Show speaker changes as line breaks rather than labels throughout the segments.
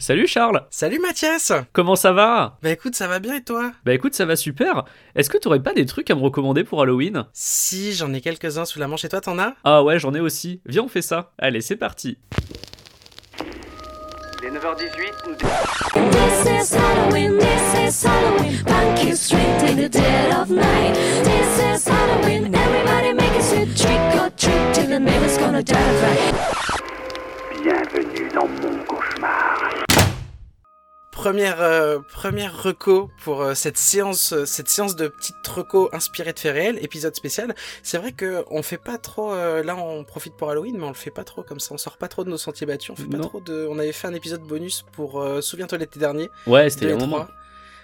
Salut Charles
Salut Mathias
Comment ça va?
Bah écoute, ça va bien et toi?
Bah écoute, ça va super. Est-ce que t'aurais pas des trucs à me recommander pour Halloween?
Si, j'en ai quelques-uns sous la manche et toi t'en as?
Ah ouais, j'en ai aussi. Viens, on fait ça. Allez, c'est parti.
Il est 9h18, nous
This is Halloween, this is Halloween. Pumpkin Street in the dead of night. This is Halloween, everybody make a sweet trick or treat till the neighbor's gonna die of fright.
Bienvenue dans mon.
Première, euh, première reco pour euh, cette séance, euh, cette séance de petites reco inspirées de faits réels, épisode spécial. C'est vrai que on fait pas trop, euh, là on profite pour Halloween, mais on le fait pas trop comme ça. On sort pas trop de nos sentiers battus. On fait pas trop de. On avait fait un épisode bonus pour, souviens-toi l'été dernier,
Ouais, c'était il y a
deux
un
et
moment.
trois,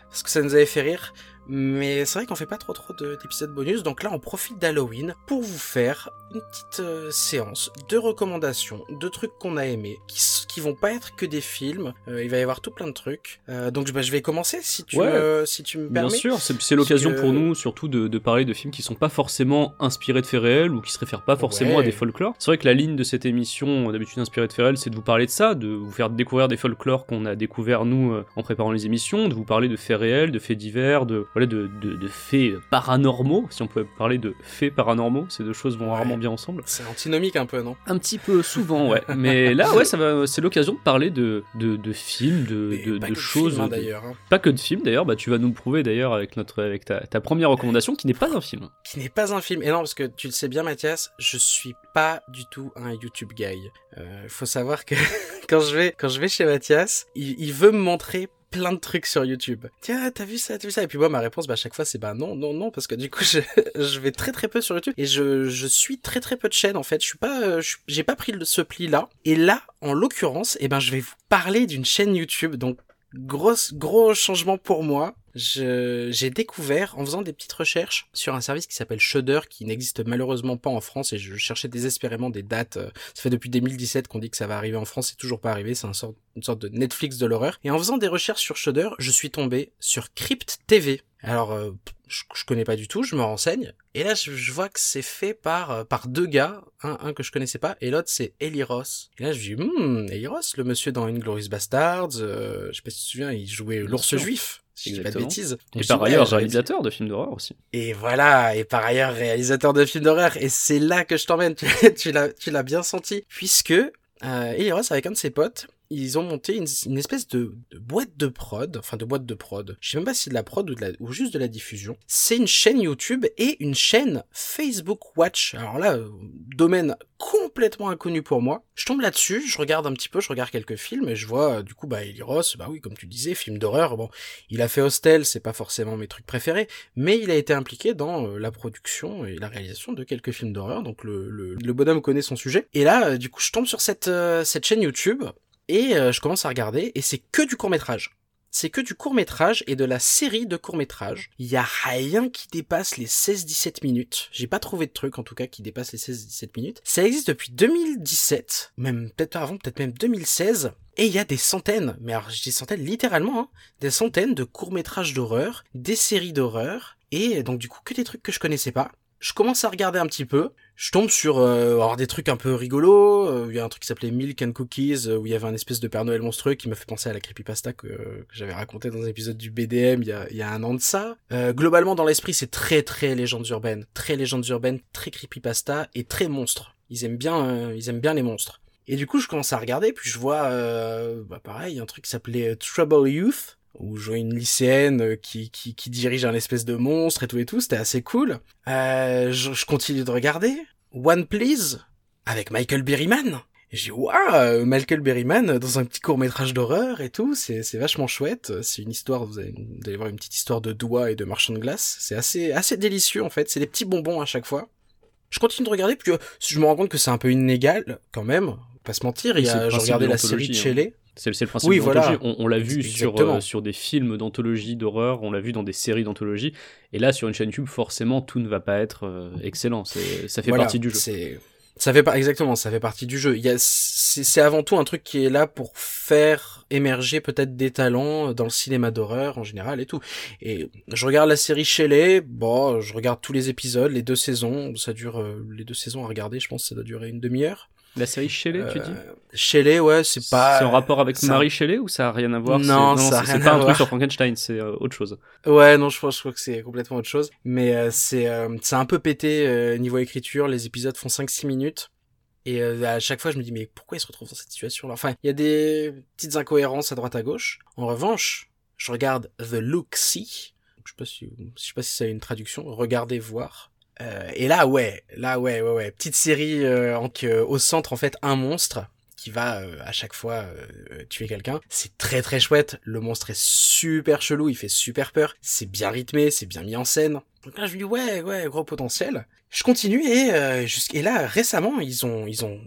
parce que ça nous avait fait rire. Mais c'est vrai qu'on fait pas trop trop de- d'épisodes bonus, donc là on profite d'Halloween pour vous faire une petite euh, séance de recommandations, de trucs qu'on a aimés, qui, qui vont pas être que des films. Euh, il va y avoir tout plein de trucs. Euh, donc bah, je vais commencer si tu
Ouais.
me, si tu me
Bien
permets.
sûr, c'est l'occasion
que-
pour nous surtout de, de parler de films qui sont pas forcément inspirés de faits réels ou qui se réfèrent pas forcément
Ouais.
à des folklores. C'est vrai que la ligne de cette émission, d'habitude inspirée de faits réels, c'est de vous parler de ça, de vous faire découvrir des folklores qu'on a découvert nous en préparant les émissions, de vous parler de faits réels, de faits divers, de voilà de, de, de faits paranormaux, si on pouvait parler de faits paranormaux, ces deux choses vont
Ouais.
rarement bien ensemble.
C'est antinomique un peu, non?
Un petit peu souvent, ouais. Mais là, ouais, ça va, c'est l'occasion de parler de, de, de films, de,
pas que
choses.
films, hein, d'ailleurs. hein.
Pas que de films d'ailleurs, bah tu vas nous le prouver d'ailleurs avec notre avec ta, ta première recommandation qui n'est pas un film.
Qui n'est pas un film. Et non, parce que tu le sais bien, Mathias, je suis pas du tout un YouTube guy. Euh, faut savoir que quand je vais, quand je vais chez Mathias, il, il veut me montrer plein de trucs sur YouTube. Tiens, t'as vu ça, t'as vu ça? Et puis moi, ma réponse, bah, à chaque fois, c'est bah non, non, non, parce que du coup, je, vais très très peu sur YouTube et je, je suis très très peu de chaînes en fait. Je suis pas, euh, j'ai pas pris ce pli-là. Et là, en l'occurrence, eh ben, je vais vous parler d'une chaîne YouTube. Donc, grosse, gros changement pour moi. J'ai découvert en faisant des petites recherches sur un service qui s'appelle Shudder qui n'existe malheureusement pas en France et je cherchais désespérément des dates. euh, Ça fait depuis 2017 qu'on dit que ça va arriver en France, c'est toujours pas arrivé, c'est une sorte de Netflix de l'horreur. Et en faisant des recherches sur Shudder, je suis tombé sur Crypt TV. Alors, euh, je, je connais pas du tout, je me renseigne. Et là, je, je vois que c'est fait par, euh, par deux gars, un, un que je connaissais pas, et l'autre c'est Eli Ross. Et là, je dis, hmm, Eli Ross, le monsieur dans Inglourious Bastards, euh, je sais pas si tu te souviens, il jouait l'ours juif. Si je dis pas de bêtises.
Et par
ouais,
ailleurs
dit-
réalisateur de films d'horreur aussi.
et voilà, et par ailleurs réalisateur de films d'horreur, et c'est là que je t'emmène, tu, tu l'as, tu l'as bien senti, puisque euh, Eli avec un de ses potes, ils ont monté une, espèce de, boîte de prod, enfin de boîte de prod, je sais même pas si c'est de la prod ou, juste de la diffusion. C'est une chaîne YouTube et une chaîne Facebook Watch. Alors là, domaine complètement inconnu pour moi. Je tombe là-dessus, je regarde un petit peu, je regarde quelques films et je vois euh, du coup bah Eli Ross, bah oui comme tu disais, film d'horreur. Bon, il a fait Hostel, c'est pas forcément mes trucs préférés, mais il a été impliqué dans euh, la production et la réalisation de quelques films d'horreur, donc le, le, le bonhomme connaît son sujet. Et là, euh, du coup, je tombe sur cette, cette chaîne YouTube, et euh, je commence à regarder, et c'est que du court-métrage. C'est que du court-métrage et de la série de courts-métrages. Il y a rien qui dépasse les 16-17 minutes. J'ai pas trouvé de truc, en tout cas, qui dépasse les 16-17 minutes. Ça existe depuis 2017, même peut-être avant, peut-être même 2016. Et il y a des centaines, mais alors je dis centaines littéralement, hein, des centaines de courts-métrages d'horreur, des séries d'horreur, et donc du coup que des trucs que je connaissais pas. Je commence à regarder un petit peu, je tombe sur euh, alors des trucs un peu rigolos, euh, il y a un truc qui s'appelait Milk and Cookies, euh, où il y avait un espèce de Père Noël monstrueux qui m'a fait penser à la creepypasta que, que j'avais raconté dans un épisode du BDM il y a, y a un an de ça. Euh, globalement dans l'esprit c'est très très légendes urbaines, très légendes urbaines, très creepypasta et très monstres. Ils aiment bien, ils aiment bien les monstres. Et du coup, je commence à regarder, puis je vois, bah pareil, un truc qui s'appelait Trouble Youth, où je vois une lycéenne euh, qui, qui, qui dirige un espèce de monstre et tout et tout, c'était assez cool. Euh, je, je continue de regarder. One Please, avec Michael Berryman. Et j'ai waouh, Michael Berryman dans un petit court-métrage d'horreur et tout, c'est, c'est vachement chouette. C'est une histoire, vous allez, vous allez voir une petite histoire de doigts et de marchand de glace. C'est assez, assez délicieux en fait, c'est des petits bonbons à chaque fois. Je continue de regarder, puis euh, je me rends compte que c'est un peu inégal, quand même, pas se mentir. Il y a, regardais
de
la série de
l'anthologie, hein. C'est le principe
Oui,
de
voilà.
On, on l'a vu sur, euh, sur des films d'anthologie d'horreur, on l'a vu dans des séries d'anthologie. Et là, sur une chaîne YouTube, forcément, tout ne va pas être euh, excellent. Ça fait
Voilà,
partie du jeu.
Ça fait pas exactement, ça fait partie du jeu. Il c'est avant tout un truc qui est là pour faire émerger peut-être des talents dans le cinéma d'horreur en général et tout. Et je regarde la série Shelley, bon, je regarde tous les épisodes, les deux saisons, ça dure euh, les deux saisons à regarder, je pense que ça doit durer une demi-heure.
La série Shelley, tu dis
Euh, Shelley, ouais, c'est pas.
C'est en rapport avec Marie Shelley ou ça a rien à voir
Non,
c'est-
ça a rien
C'est pas
à
un truc
voir.
sur Frankenstein, c'est euh, autre chose.
Ouais, non, je pense, je crois que c'est complètement autre chose. Mais euh, c'est euh, c'est un peu pété euh, niveau écriture. Les épisodes font 5-6 minutes. Et euh, à chaque fois, je me dis, mais pourquoi ils se retrouvent dans cette situation-là? Enfin, il y a des petites incohérences à droite à gauche. En revanche, je regarde The Look See. Je sais pas si, je sais pas si ça a une traduction. Regardez voir. Euh, et là, ouais, là, ouais, ouais, ouais. Petite série euh, en que, au centre, en fait, un monstre qui va euh, à chaque fois euh, tuer quelqu'un. C'est très très chouette. Le monstre est super chelou, il fait super peur. C'est bien rythmé, c'est bien mis en scène. Donc là, je me dis ouais, ouais, gros potentiel. Je continue et euh, jusqu'- et là récemment, ils ont ils ont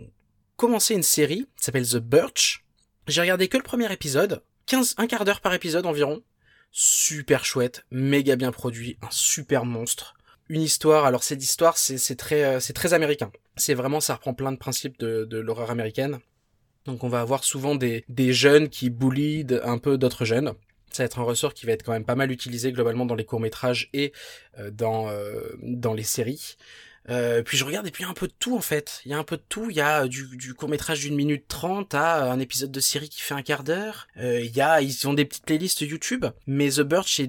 commencé une série qui s'appelle The Birch. J'ai regardé que le premier épisode, 15 un quart d'heure par épisode environ. Super chouette, méga bien produit, un super monstre. Une histoire, alors cette histoire, c'est très euh, c'est très américain. C'est vraiment ça reprend plein de principes de, l'horreur américaine. Donc on va avoir souvent des, jeunes qui bully un peu d'autres jeunes. Ça va être un ressort qui va être quand même pas mal utilisé globalement dans les courts-métrages et euh, euh, dans les séries. Euh, puis je regarde et puis il y a un peu de tout en fait. Il y a un peu de tout. Il y a du, du court métrage d'une minute trente à un épisode de série qui fait un quart d'heure. Euh, il y a ils ont des petites playlists YouTube. Mais The Birch est,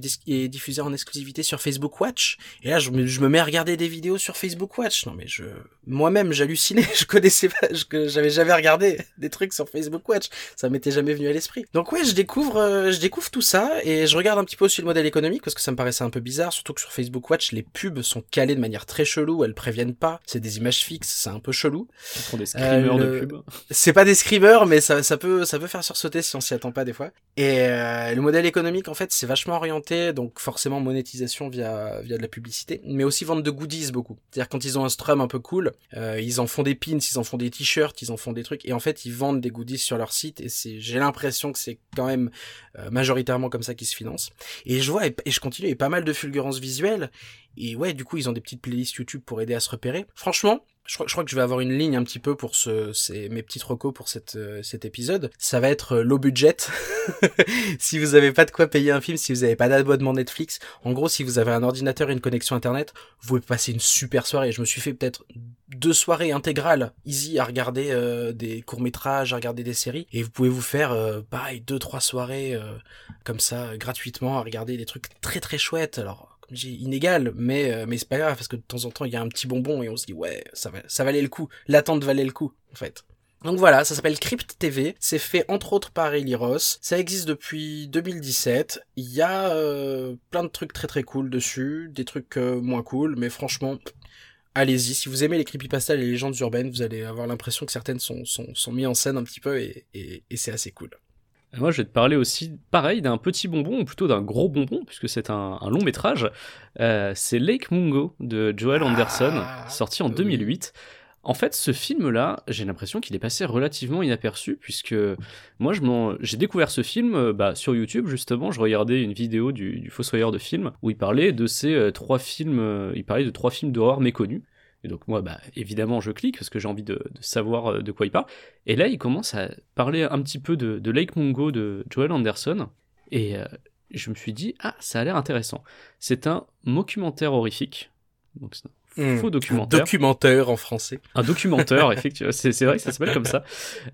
diffusé en exclusivité sur Facebook Watch. Et là je me, mets à regarder des vidéos sur Facebook Watch. Non mais je moi-même j'hallucinais. Je connaissais pas. Je, j'avais jamais regardé des trucs sur Facebook Watch. Ça m'était jamais venu à l'esprit. Donc ouais je découvre euh, je découvre tout ça et je regarde un petit peu aussi le modèle économique parce que ça me paraissait un peu bizarre. Surtout que sur Facebook Watch les pubs sont calées de manière très chelou. Préviennent pas. C'est des images fixes. C'est un peu chelou.
Des screamers
le-
de pub.
C'est pas des screamers, mais ça, ça peut, ça peut faire sursauter si on s'y attend pas des fois. Et euh, le modèle économique, en fait, c'est vachement orienté, donc forcément monétisation via, via de la publicité, mais aussi vente de goodies beaucoup. C'est-à-dire quand ils ont un strum un peu cool, euh, ils en font des pins, ils en font des t-shirts, ils en font des trucs, et en fait, ils vendent des goodies sur leur site, et c'est, j'ai l'impression que c'est quand même euh, majoritairement comme ça qu'ils se financent. Et je vois, et, et je continue, et pas mal de fulgurances visuelles, et ouais, du coup, ils ont des petites playlists YouTube pour aider à se repérer. Franchement, je crois, je crois que je vais avoir une ligne un petit peu pour ce, c'est mes petites recos pour euh, cet épisode. Ça va être euh, low budget. si vous avez pas de quoi payer un film, si vous avez pas d'abonnement Netflix, en gros, si vous avez un ordinateur et une connexion internet, vous pouvez passer une super soirée. Je me suis fait peut-être deux soirées intégrales, easy, à regarder euh, des courts métrages, à regarder des séries, et vous pouvez vous faire, euh, pareil, deux trois soirées comme ça, gratuitement, à regarder des trucs très très chouettes. Alors dis, inégal, mais euh, mais c'est pas grave parce que de temps en temps il y a un petit bonbon et on se dit ouais ça va ça valait le coup, l'attente valait le coup en fait. Donc voilà, ça s'appelle Crypt TV, c'est fait entre autres par Eli Ross, ça existe depuis 2017, il y a euh, plein de trucs très très cool dessus, des trucs euh, moins cool, mais franchement, allez-y, si vous aimez les creepypastas et les légendes urbaines, vous allez avoir l'impression que certaines sont, sont, sont mises en scène un petit peu et, et c'est assez cool.
Et Moi, je vais te parler aussi, pareil, d'un petit bonbon, ou plutôt d'un gros bonbon, puisque c'est un, un long métrage. Euh, c'est Lake Mungo de Joel Anderson,
Ah,
sorti en
oui.
2008. En fait, ce film-là, j'ai l'impression qu'il est passé relativement inaperçu, puisque moi, je m'en- j'ai découvert ce film euh, bah, sur YouTube, justement. Je regardais une vidéo du, du Fossoyeur de films, où il parlait de ces euh, trois films, euh, il parlait de trois films d'horreur méconnus. Et donc moi, bah, évidemment, je clique parce que j'ai envie de, de savoir euh, de quoi il parle. Et là, il commence à parler un petit peu de, de Lake Mungo de Joel Anderson. Et euh, je me suis dit, ah, ça a l'air intéressant. C'est un documentaire horrifique. Donc c'est un
Hmm.
faux documentaire.
documentaire en français.
Un documentaire, effectivement, c'est c'est vrai que ça s'appelle comme ça,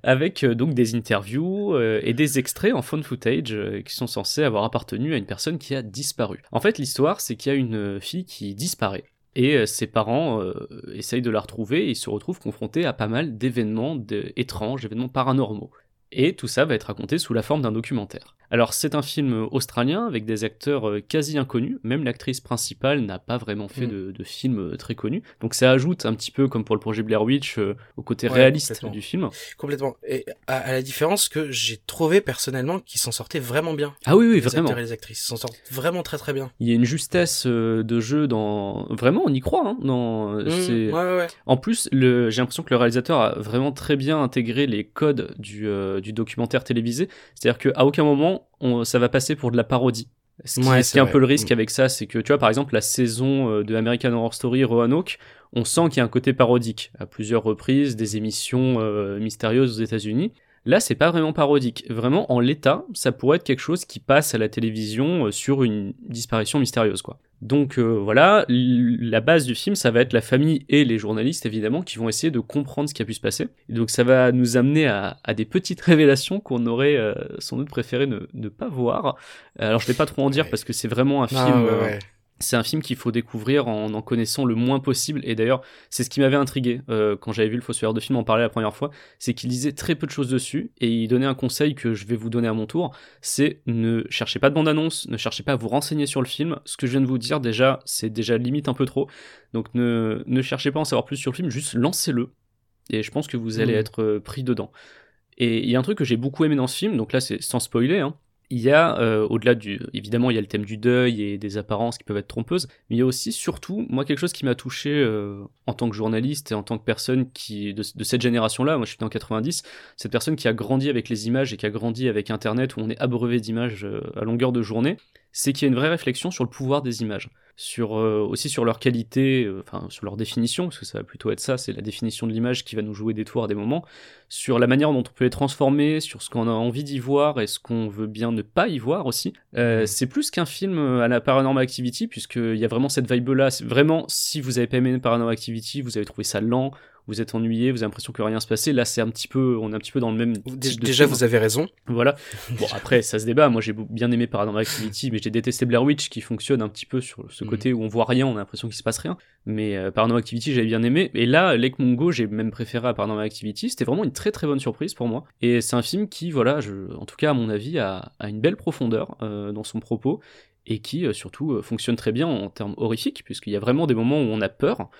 avec euh, donc des interviews euh, et des extraits en phone footage euh, qui sont censés avoir appartenu à une personne qui a disparu. En fait, l'histoire, c'est qu'il y a une fille qui disparaît. Et euh, ses parents euh, essayent de la retrouver et ils se retrouvent confrontés à pas mal d'événements étranges, d'événements paranormaux. Et tout ça va être raconté sous la forme d'un documentaire. Alors c'est un film australien avec des acteurs euh, quasi inconnus, même l'actrice principale n'a pas vraiment fait
Mm.
de, de film euh, très connu, donc ça ajoute un petit peu comme pour le projet Blair Witch euh, au côté
Ouais,
réaliste du film.
Complètement. Et à, à la différence que j'ai trouvé personnellement qu'ils s'en sortaient vraiment bien.
Ah oui oui
les
vraiment.
acteurs et les actrices s'en sortent vraiment très très bien.
Il y a une justesse euh, de jeu dans vraiment on y croit hein, dans
Mmh,
c'est
ouais, ouais, ouais.
En plus, le... j'ai l'impression que le réalisateur a vraiment très bien intégré les codes du, euh, du documentaire télévisé. C'est-à-dire qu'à aucun moment, on... ça va passer pour de la parodie. Ce qui,
Ouais,
est un
vrai.
peu le risque
Mm.
avec ça, c'est que tu vois, par exemple, la saison euh, de American Horror Story Roanoke, on sent qu'il y a un côté parodique à plusieurs reprises, des émissions euh, mystérieuses aux États-Unis. Là, c'est pas vraiment parodique. Vraiment, en l'état, ça pourrait être quelque chose qui passe à la télévision euh, sur une disparition mystérieuse, quoi. Donc euh, voilà, la base du film, ça va être la famille et les journalistes, évidemment, qui vont essayer de comprendre ce qui a pu se passer. Et donc ça va nous amener à, à des petites révélations qu'on aurait euh, sans doute préféré ne, ne pas voir. Alors je vais pas trop en dire
Ouais.
parce que c'est vraiment un film...
Ah, ouais,
euh,
ouais.
C'est un film qu'il faut découvrir en en connaissant le moins possible. Et d'ailleurs, c'est ce qui m'avait intrigué euh, quand j'avais vu le Fossoyeur de film en parler la première fois, c'est qu'il disait très peu de choses dessus et il donnait un conseil que je vais vous donner à mon tour, c'est ne cherchez pas de bande-annonce, ne cherchez pas à vous renseigner sur le film. Ce que je viens de vous dire déjà, c'est déjà limite un peu trop. Donc ne, ne cherchez pas à en savoir plus sur le film, juste lancez-le. Et je pense que vous allez
Mhm.
être euh, pris dedans. Et il y a un truc que j'ai beaucoup aimé dans ce film, donc là c'est sans spoiler, hein, il y a, euh, au-delà du. Évidemment, il y a le thème du deuil et des apparences qui peuvent être trompeuses, mais il y a aussi, surtout, moi, quelque chose qui m'a touché euh, en tant que journaliste et en tant que personne qui de, cette génération-là, moi je suis né en 90, cette personne qui a grandi avec les images et qui a grandi avec Internet où on est abreuvé d'images euh, à longueur de journée, c'est qu'il y a une vraie réflexion sur le pouvoir des images, sur euh, aussi sur leur qualité, euh, enfin sur leur définition, parce que ça va plutôt être ça, c'est la définition de l'image qui va nous jouer des tours à des moments, sur la manière dont on peut les transformer, sur ce qu'on a envie d'y voir et ce qu'on veut bien ne pas y voir aussi. Euh. C'est plus qu'un film à la Paranormal Activity, puisqu'il y a vraiment cette vibe-là. Vraiment, si vous avez pas aimé Paranormal Activity, vous avez trouvé ça lent, vous êtes ennuyé, vous avez l'impression que rien se passait. Là, c'est un petit peu, on est un petit peu dans le même.
Dé-
type de
Déjà,
film.
vous avez raison.
Voilà. Bon, après, ça se débat. Moi, j'ai bien aimé Paranormal Activity, mais j'ai détesté Blair Witch qui fonctionne un petit peu sur ce
Mhm.
côté où on voit rien, on a l'impression qu'il se passe rien. Mais euh, Paranormal Activity, j'avais bien aimé. Et là, Lake Mungo, j'ai même préféré à Paranormal Activity. C'était vraiment une très très bonne surprise pour moi. Et c'est un film qui, voilà, je, en tout cas, à mon avis, a, a une belle profondeur euh, dans son propos et qui, euh, surtout, euh, fonctionne très bien en termes horrifiques, puisqu'il y a vraiment des moments où on a peur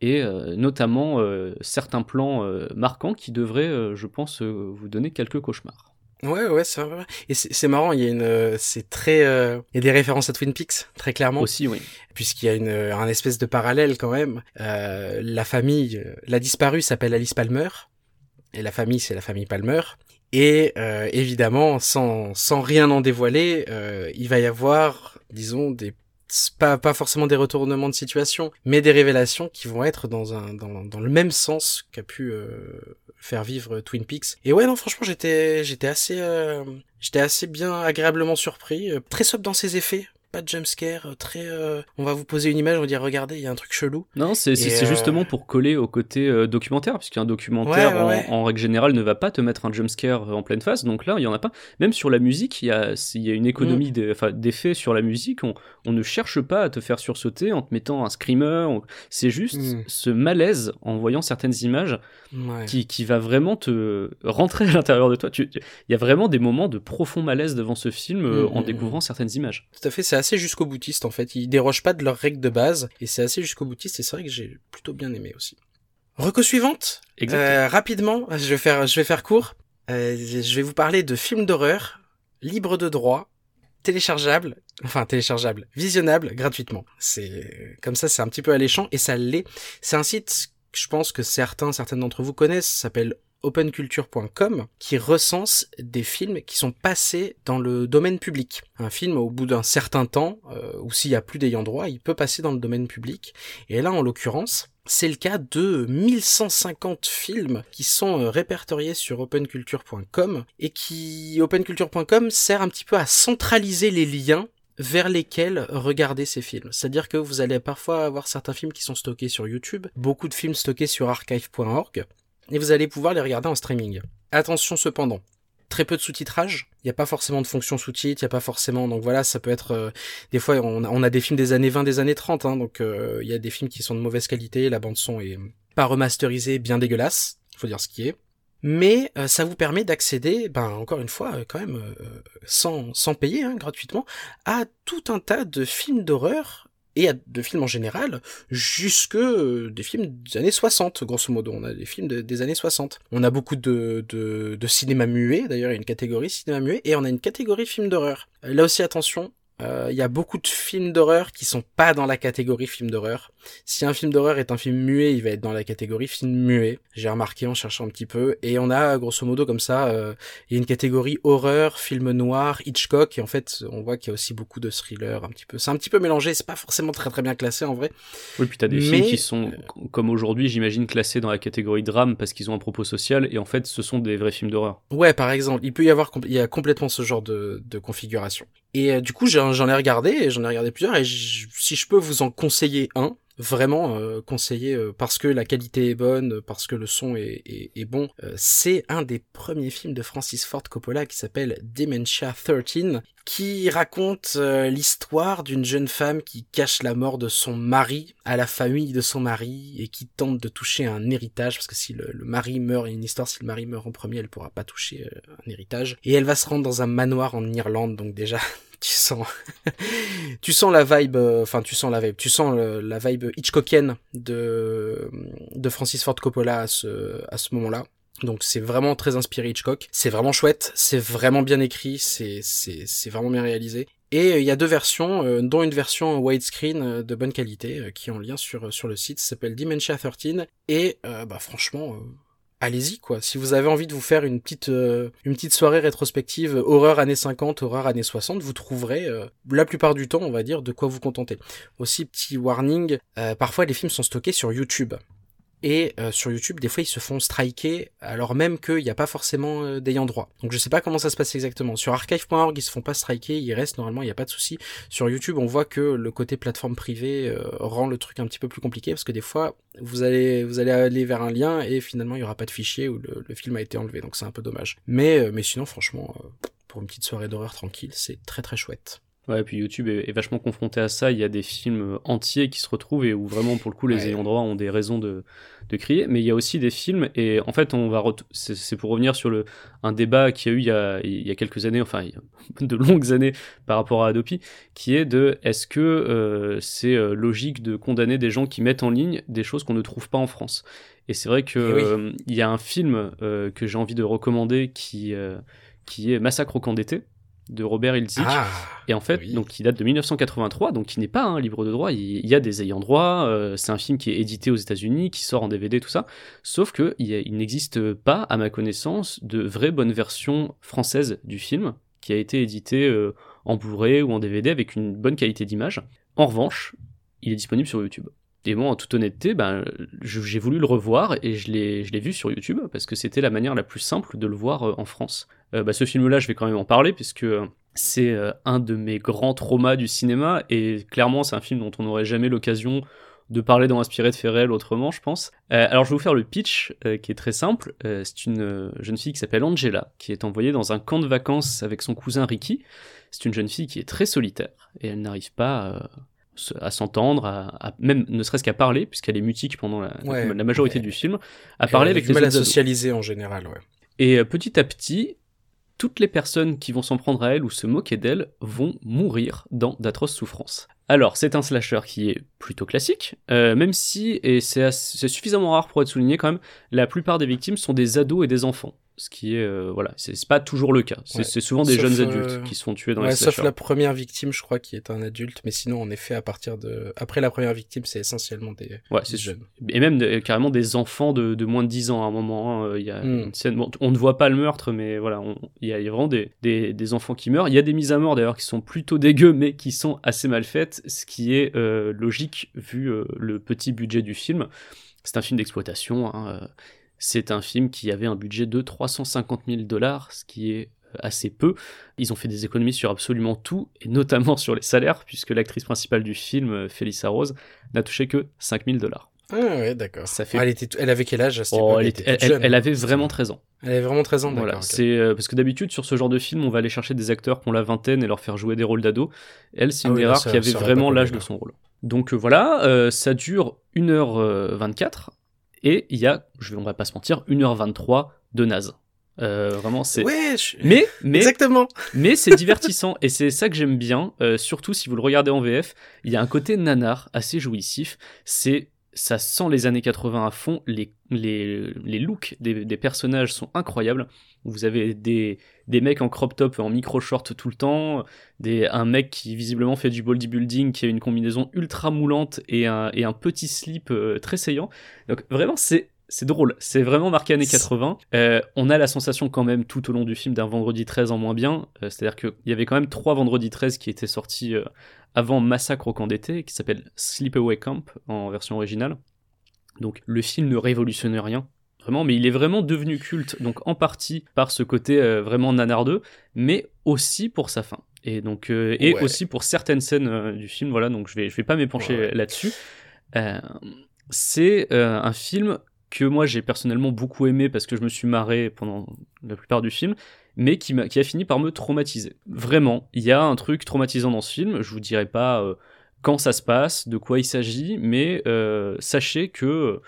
et euh, notamment euh, certains plans euh, marquants qui devraient, euh, je pense, euh, vous donner quelques cauchemars.
Ouais, ouais, c'est vrai. Et c'est marrant, il y a une, c'est très, euh, il y a des références à Twin Peaks, très clairement.
Aussi, oui.
puisqu'il y a une, un espèce de parallèle quand même. Euh, la famille, la disparue s'appelle Alice Palmer, et la famille c'est la famille Palmer. Et euh, évidemment, sans, sans rien en dévoiler, euh, il va y avoir, disons, des pas, pas forcément des retournements de situation, mais des révélations qui vont être dans, un, dans, dans le même sens qu'a pu euh, faire vivre Twin Peaks. Et ouais, non, franchement, j'étais j'étais assez, euh, j'étais assez bien agréablement surpris, euh, très sobre dans ses effets. Pas de jumpscare, euh, très. euh, on va vous poser une image, on va dire regardez, il y a un truc chelou.
Non, c'est
euh,
justement pour coller au côté euh, documentaire, puisqu'un documentaire,
Ouais, ouais, ouais.
En, en règle générale, ne va pas te mettre un jumpscare en pleine face, donc là, il y en a pas. Même sur la musique, il y a, il y a une
Mm.
économie enfin, d'effets sur la musique, on, on ne cherche pas à te faire sursauter en te mettant un screamer, on- c'est juste
Mm.
ce malaise en voyant certaines images qui, qui va vraiment te rentrer à l'intérieur de toi. Tu- tu- Il y a vraiment des moments de profond malaise devant ce film
Mm,
en
mm,
découvrant certaines images.
Tout à fait, c'est assez jusqu'au boutiste en fait. Ils dérogent pas de leurs règles de base et c'est assez jusqu'au boutiste et c'est vrai que j'ai plutôt bien aimé aussi. Reco suivante. Euh, rapidement, je vais faire, je vais faire court. Euh, je vais vous parler de films d'horreur libres de droit, téléchargeables, enfin téléchargeables, visionnables gratuitement. C'est comme ça, c'est un petit peu alléchant et ça l'est. C'est un site je pense que certains, certaines d'entre vous connaissent, s'appelle openculture.com qui recense des films qui sont passés dans le domaine public. Un film au bout d'un certain temps, euh, ou s'il y a plus d'ayant droit, il peut passer dans le domaine public. Et là, en l'occurrence, c'est le cas de 1150 films qui sont euh, répertoriés sur openculture.com et qui openculture.com sert un petit peu à centraliser les liens vers lesquels regarder ces films. C'est-à-dire que vous allez parfois avoir certains films qui sont stockés sur YouTube, beaucoup de films stockés sur archive.org, et vous allez pouvoir les regarder en streaming. Attention cependant, très peu de sous-titrage, il n'y a pas forcément de fonction sous-titre, il n'y a pas forcément, donc voilà, ça peut être, euh, des fois on a, des films des années 20, des années 30, hein, donc euh, il y a des films qui sont de mauvaise qualité, la bande son est pas remasterisée, bien dégueulasse, faut dire ce qui est. Mais euh, ça vous permet d'accéder, ben encore une fois, quand même, sans, sans payer, hein, gratuitement, à tout un tas de films d'horreur et de films en général, jusque euh, des films des années 60, grosso modo. On a des films de- des années 60. On a beaucoup de, de, de cinéma muet, d'ailleurs il y a une catégorie cinéma muet, et on a une catégorie film d'horreur. Euh, Là aussi attention, euh, il y a beaucoup de films d'horreur qui sont pas dans la catégorie film d'horreur. Si un film d'horreur est un film muet, il va être dans la catégorie film muet. J'ai remarqué en cherchant un petit peu. Et on a grosso modo comme ça, euh, il y a une catégorie horreur, film noir, Hitchcock. Et en fait, on voit qu'il y a aussi beaucoup de thrillers un petit peu. C'est un petit peu mélangé. C'est pas forcément très très bien classé en vrai.
Oui, puis t'as des
Mais-
films qui sont, comme aujourd'hui, j'imagine, classés dans la catégorie drame parce qu'ils ont un propos social, et en fait, ce sont des vrais films d'horreur.
Ouais, par exemple, il peut y avoir, il y a complètement ce genre de, de configuration. Et euh, du coup, j'en ai regardé, j'en ai regardé plusieurs, et si je peux vous en conseiller un, vraiment euh, conseiller euh, parce que la qualité est bonne, parce que le son est, est, est bon, euh, c'est un des premiers films de Francis Ford Coppola qui s'appelle Dementia 13, qui raconte euh, l'histoire d'une jeune femme qui cache la mort de son mari à la famille de son mari et qui tente de toucher un héritage parce que si le, le mari meurt, il y a une histoire, si le mari meurt en premier, elle pourra pas toucher euh, un héritage. Et elle va se rendre dans un manoir en Irlande, donc déjà tu sens tu sens la vibe euh, enfin tu sens la vibe tu sens la vibe Hitchcockienne de de Francis Ford Coppola à ce à ce moment-là donc c'est vraiment très inspiré Hitchcock. C'est vraiment chouette, c'est vraiment bien écrit, c'est c'est c'est vraiment bien réalisé. Et euh, il y a deux versions, euh, dont une version widescreen de bonne qualité qui est en lien sur sur le site, s'appelle Dementia 13 et bah franchement allez-y quoi. Si vous avez envie de vous faire une petite euh, une petite soirée rétrospective horreur années 50, horreur années 60, vous trouverez euh, la plupart du temps, on va dire, de quoi vous contenter. Aussi petit warning, euh, parfois les films sont stockés sur YouTube. Et euh, sur YouTube, des fois, ils se font striker alors même qu'il n'y a pas forcément euh, d'ayant droit. Donc je sais pas comment ça se passe exactement. Sur archive.org, ils se font pas striker, ils restent normalement, il n'y a pas de souci. Sur YouTube, on voit que le côté plateforme privée euh, rend le truc un petit peu plus compliqué parce que des fois, vous allez vous allez aller vers un lien et finalement, il y aura pas de fichier ou le, film a été enlevé. Donc c'est un peu dommage. Mais mais sinon, franchement, pour une petite soirée d'horreur tranquille, c'est très très chouette.
Ouais, et puis YouTube est, est vachement confronté à ça. Il y a des films euh, entiers qui se retrouvent et où vraiment, pour le coup, les
Ouais.
ayants droit ont des raisons de, de crier. Mais il y a aussi des films, et en fait, on va c'est pour revenir sur le, un débat qu'il y a eu il y a, il y a quelques années, enfin, il y a de longues années par rapport à Adopi, qui est de est-ce que euh, c'est euh, logique de condamner des gens qui mettent en ligne des choses qu'on ne trouve pas en France? Et c'est vrai que
Eh oui.
euh, il y a un film euh, que j'ai envie de recommander qui, qui est Massacre au camp d'été de Robert Hiltzik.
Ah
Et en fait,
oui.
donc qui date de 1983, donc qui n'est pas un livre de droit, il y a des ayants droit, euh, c'est un film qui est édité aux États-Unis, qui sort en DVD, tout ça. Sauf que il n'existe pas, à ma connaissance, de vraie bonne version française du film qui a été édité euh, en Blu-ray ou en DVD avec une bonne qualité d'image. En revanche, il est disponible sur YouTube. Et moi, en toute honnêteté, ben, j'ai voulu le revoir et je l'ai vu sur YouTube parce que c'était la manière la plus simple de le voir euh, en France. Bah, ce film-là, je vais quand même en parler puisque euh, c'est un de mes grands traumas du cinéma et clairement, c'est un film dont on n'aurait jamais l'occasion de parler dans Inspiré de réels autrement, je pense. Alors, je vais vous faire le pitch qui est très simple. C'est une jeune fille qui s'appelle Angela qui est envoyée dans un camp de vacances avec son cousin Ricky. C'est une jeune fille qui est très solitaire et elle n'arrive pas à s'entendre, à, à- même ne serait-ce qu'à parler, puisqu'elle est mutique pendant la,
Ouais,
la majorité
ouais.
du film, à parler avec les
mal à
autres ados.
socialiser en général, ouais.
Et euh, petit à petit, toutes les personnes qui vont s'en prendre à elle ou se moquer d'elle vont mourir dans d'atroces souffrances. Alors, c'est un slasher qui est plutôt classique, euh, même si, et c'est suffisamment rare pour être souligné quand même, la plupart des victimes sont des ados et des enfants. Ce qui est, euh, voilà, c'est pas toujours le cas. C'est
Ouais.
souvent des
Sauf,
jeunes
euh,
adultes qui se font tuer dans
Ouais,
les
sauf la première victime, je crois, qui est un adulte, mais sinon, en effet, à partir de, après la première victime, c'est essentiellement des,
Ouais,
des jeunes.
et même de- carrément des enfants de, de moins de 10 ans à un moment. hein, Il y a
Mm.
une scène, bon, on ne voit pas le meurtre, mais voilà, il y, a il y a vraiment des, des, des enfants qui meurent. Il y a des mises à mort d'ailleurs qui sont plutôt dégueu, mais qui sont assez mal faites, ce qui est euh, logique vu euh, le petit budget du film. C'est un film d'exploitation. hein, euh, C'est un film qui avait un budget de 350 000 dollars, ce qui est euh, assez peu. Ils ont fait des économies sur absolument tout, et notamment sur les salaires, puisque l'actrice principale du film, euh, Felissa Rose, n'a touché que 5000 dollars.
Ah ouais, d'accord.
Ça fait-
Ah, elle, était, elle avait quel âge à cette
Oh, elle,
était
elle, elle avait vraiment 13 ans.
Elle avait vraiment 13 ans, d'accord.
Voilà, c'est euh, parce que d'habitude sur ce genre de film, on va aller chercher des acteurs qui ont la vingtaine et leur faire jouer des rôles d'ado. Elle, c'est
Ah
une
oui,
des rares qui avait vraiment l'âge de son rôle. Donc euh, voilà, euh, ça dure 1h24 et il y a, je vais, on va pas se mentir, 1h23 de naze. Euh, vraiment, c'est.
Ouais, je-
Mais, mais,
exactement.
mais c'est divertissant et c'est ça que j'aime bien, euh, surtout si vous le regardez en VF. Il y a un côté nanar assez jouissif. C'est ça sent les années 80 à fond, les, les, les looks des, des personnages sont incroyables. Vous avez des, des mecs en crop top, en micro short tout le temps, des, un mec qui visiblement fait du bodybuilding, qui a une combinaison ultra moulante et un, et un petit slip euh, très saillant. Donc vraiment, c'est c'est drôle, c'est vraiment marqué années 80. Euh, on a la sensation quand même tout au long du film d'un vendredi 13 en moins bien. Euh, C'est-à-dire qu'il y avait quand même trois vendredis 13 qui étaient sortis euh, avant Massacre au camp d'été, qui s'appelle Sleepaway Camp en version originale. Donc le film ne révolutionne rien. Vraiment, mais il est vraiment devenu culte, donc en partie par ce côté vraiment nanardeux, mais aussi pour sa fin. Et donc et
Ouais.
aussi pour certaines scènes du film, voilà. Donc je vais je vais pas m'épancher
Ouais.
là-dessus. C'est un film que moi j'ai personnellement beaucoup aimé parce que je me suis marré pendant la plupart du film, mais qui, a fini par me traumatiser. Vraiment, il y a un truc traumatisant dans ce film, je vous dirai pas euh, quand ça se passe, de quoi il s'agit, mais euh, sachez que euh,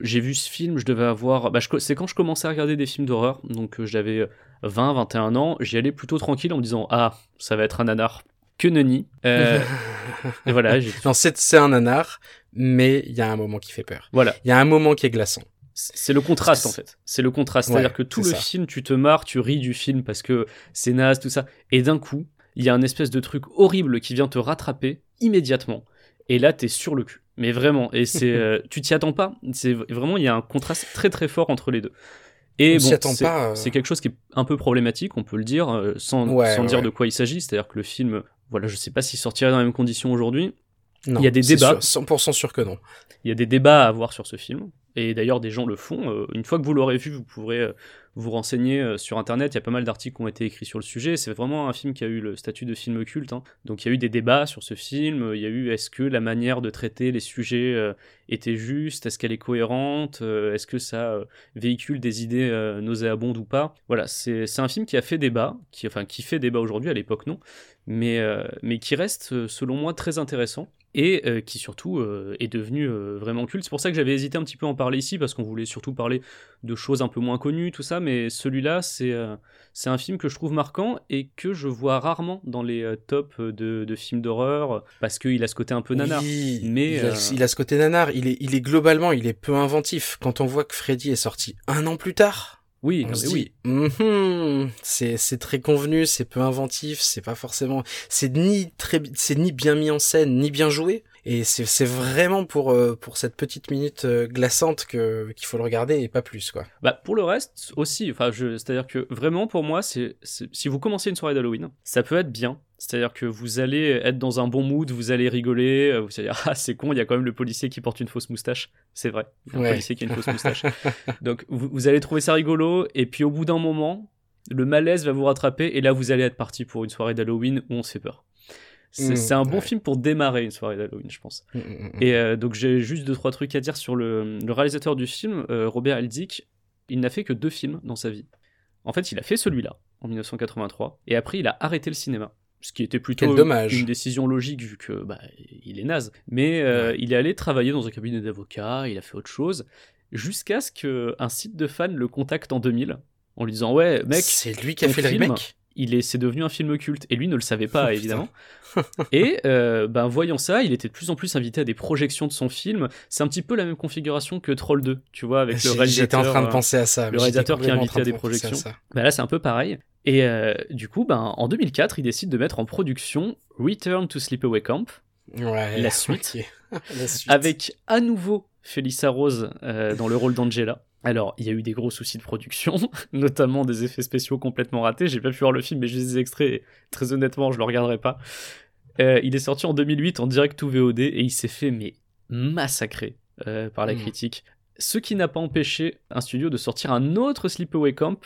j'ai vu ce film, je devais avoir... Bah, c'est quand je commençais à regarder des films d'horreur, donc euh, j'avais 20, 21 ans, j'y allais plutôt tranquille en me disant « Ah, ça va être un nanar ». Que nenni. Euh, et voilà,
Non, c'est un nanar, mais il y a un moment qui fait peur.
voilà.
Il y a un moment qui est glaçant.
C'est le contraste en fait. C'est le contraste.
Ouais,
C'est-à-dire que tout le
ça.
film, tu te marres, tu ris du film parce que c'est naze, tout ça. Et d'un coup, il y a un espèce de truc horrible qui vient te rattraper immédiatement. Et là, t'es sur le cul. Mais vraiment. Et c'est, euh, tu t'y attends pas. C'est vraiment, il y a un contraste très très fort entre les deux. Et
On
bon, c'est
euh.
c'est quelque chose qui est un peu problématique, on peut le dire, euh, sans,
Ouais,
sans dire de quoi il s'agit. C'est-à-dire que le film, voilà, je sais pas s'il sortirait dans les mêmes conditions aujourd'hui.
Non,
Il y a des débats.
sûr, 100% sûr que non.
Il y a des débats à avoir sur ce film. Et d'ailleurs, des gens le font. Euh, une fois que vous l'aurez vu, vous pourrez euh, vous renseigner euh, sur Internet. Il y a pas mal d'articles qui ont été écrits sur le sujet. C'est vraiment un film qui a eu le statut de film culte. hein. Donc il y a eu des débats sur ce film. Il y a eu est-ce que la manière de traiter les sujets était juste? Est-ce qu'elle est cohérente? Est-ce que ça véhicule des idées nauséabondes ou pas? Voilà, c'est c'est un film qui a fait débat, qui, enfin, qui fait débat aujourd'hui, à l'époque non, mais, euh, mais qui reste, euh, selon moi, très intéressant et euh, qui surtout euh, est devenu euh, vraiment culte. C'est pour ça que j'avais hésité un petit peu à en parler ici, parce qu'on voulait surtout parler de choses un peu moins connues, tout ça, mais celui-là, c'est euh, c'est un film que je trouve marquant et que je vois rarement dans les euh, tops de, de films d'horreur, parce qu'il a ce côté un peu nanar.
Oui,
mais,
il, a,
euh,
il a ce côté nanar. Il est, il est globalement, il est peu inventif. Quand on voit que Freddy est sorti un an plus tard,
Oui,
on se dit,
oui.
Mhm, c'est c'est très convenu, c'est peu inventif, c'est pas forcément, c'est ni très, c'est ni bien mis en scène, ni bien joué. Et c'est vraiment pour euh, pour cette petite minute euh, glaçante que qu'il faut le regarder et pas plus quoi.
Bah, pour le reste aussi, enfin, c'est-à-dire que vraiment pour moi, c'est, si vous commencez une soirée d'Halloween, ça peut être bien. C'est-à-dire que vous allez être dans un bon mood, vous allez rigoler, euh, vous allez dire ah c'est con, il y a quand même le policier qui porte une fausse moustache. C'est vrai, il y a un
Ouais.
policier qui a une fausse moustache. Donc vous, vous allez trouver ça rigolo, et puis au bout d'un moment, le malaise va vous rattraper, et là vous allez être parti pour une soirée d'Halloween où on se fait peur. C'est,
Mm,
c'est un bon
ouais.
film pour démarrer une soirée d'Halloween, je pense.
Mm, mm.
Et euh, donc j'ai juste deux trois trucs à dire sur le, le réalisateur du film, euh, Robert Eldick. Il n'a fait que deux films dans sa vie. En fait, il a fait celui-là en 1983 et après il a arrêté le cinéma, ce qui était plutôt une décision logique vu que bah, il est naze. Mais euh,
Ouais.
il est allé travailler dans un cabinet d'avocat, il a fait autre chose, jusqu'à ce qu'un site de fans le contacte en 2000 en lui disant ouais mec
c'est lui qui a fait le
film,
remake?
Il est, c'est devenu un film culte. Et lui ne le savait pas,
Oh,
évidemment. et euh, ben, voyant ça, il était de plus en plus invité à des projections de son film. C'est un petit peu la même configuration que Troll 2, tu vois, avec le réalisateur.
J'étais en train de
euh,
penser à ça.
le réalisateur qui est invité à des projections.
ça.
Ben là, c'est un peu pareil. Et euh, du coup, ben, en 2004, il décide de mettre en production Return to Sleepaway Camp,
Ouais.
La suite.
ok. La suite.
avec à nouveau Felissa Rose euh, dans le rôle d'Angela. Alors, il y a eu des gros soucis de production, notamment des effets spéciaux complètement ratés. J'ai pas pu voir le film, mais j'ai des extraits. Et très honnêtement, je le regarderai pas. Euh, il est sorti en 2008 en direct ou VOD et il s'est fait mais massacrer euh, par la
Mm.
critique. Ce qui n'a pas empêché un studio de sortir un autre Sleepaway Camp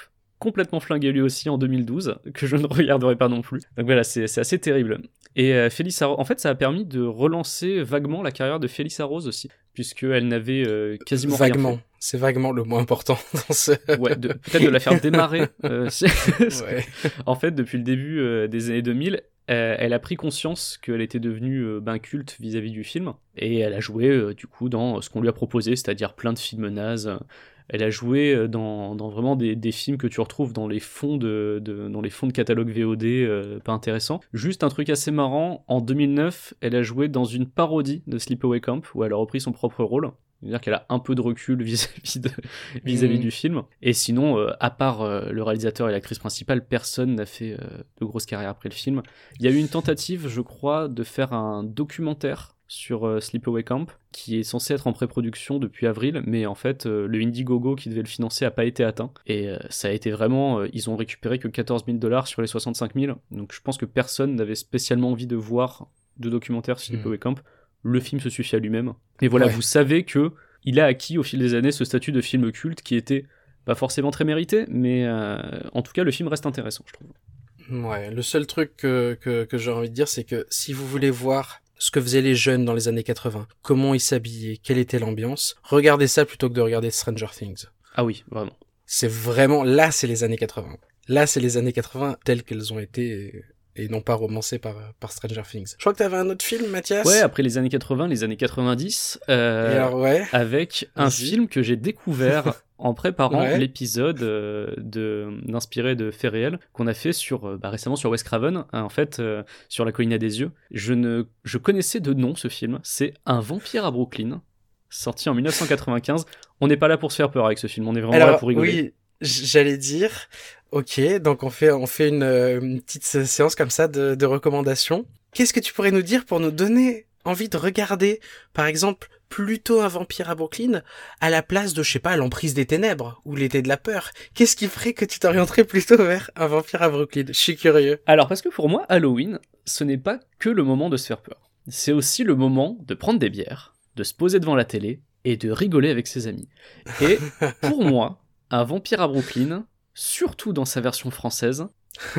complètement flingué lui aussi en 2012 que je ne regarderai pas non plus. Donc voilà, c'est assez terrible. Et euh, Félix en fait, ça a permis de relancer vaguement la carrière de Félix Arrose aussi, puisqu'elle n'avait euh, quasiment rien
Vaguement. C'est vaguement le moins important dans ce.
fait. Ouais, peut-être de la faire démarrer. euh,
Ouais.
en fait, depuis le début euh, des années 2000, euh, elle a pris conscience qu'elle était devenue euh, ben, culte vis-à-vis du film, et elle a joué euh, du coup dans ce qu'on lui a proposé, c'est-à-dire plein de films nazes. Elle a joué euh, dans, dans vraiment des, des films que tu retrouves dans les fonds de, de- dans les fonds de catalogue VOD, euh, pas intéressant. Juste un truc assez marrant, en 2009, elle a joué dans une parodie de Sleepaway Camp où elle a repris son propre rôle. C'est-à-dire qu'elle a un peu de recul vis-à-vis
Mhm.
du film. Et sinon, euh, à part euh, le réalisateur et l'actrice principale, personne n'a fait euh, de grosse carrière après le film. Il y a eu une tentative, je crois, de faire un documentaire sur euh, Sleepaway Camp, qui est censé être en pré-production depuis avril, mais en fait, euh, le Indiegogo qui devait le financer a pas été atteint. Et euh, ça a été vraiment. ils ont récupéré que 14 000 dollars sur les 65 000. Donc je pense que personne n'avait spécialement envie de voir de documentaire sur Sleepaway Camp. Le film se suffit à lui-même. Mais voilà,
Ouais.
vous savez que il a acquis au fil des années ce statut de film culte qui était pas forcément très mérité, mais euh, en tout cas, le film reste intéressant, je trouve.
Ouais, le seul truc que, que, que j'ai envie de dire, c'est que si vous voulez voir ce que faisaient les jeunes dans les années 80, comment ils s'habillaient, quelle était l'ambiance, regardez ça plutôt que de regarder Stranger Things.
Ah oui, vraiment.
C'est vraiment, là, c'est les années 80. Là, c'est les années 80 telles qu'elles ont été et, non pas romancées par, par Stranger Things. Je crois que t'avais un autre film, Mathias?
Ouais, après les années 80, les années 90, euh,
alors, ouais.
avec un film que j'ai découvert en préparant
Ouais.
l'épisode euh, de d'inspiré de faits réels qu'on a fait sur euh, bah, récemment sur Wes Craven hein, en fait euh, sur la colline à des yeux je ne je connaissais de nom ce film c'est un vampire à Brooklyn sorti en 1995 on n'est pas là pour se faire peur avec ce film on est vraiment là pour rigoler
oui, j'allais dire, ok, donc on fait, on fait une, euh, une petite sé- séance comme ça de, de recommandations. Qu'est-ce que tu pourrais nous dire pour nous donner envie de regarder, par exemple, plutôt un vampire à Brooklyn à la place de, je sais pas, l'emprise des ténèbres ou l'été de la peur? Qu'est-ce qui ferait que tu t'orienterais plutôt vers un vampire à Brooklyn Je suis curieux.
Alors, parce que pour moi, Halloween, ce n'est pas que le moment de se faire peur. C'est aussi le moment de prendre des bières, de se poser devant la télé et de rigoler avec ses amis. Et pour moi, un vampire à Brooklyn, surtout dans sa version française,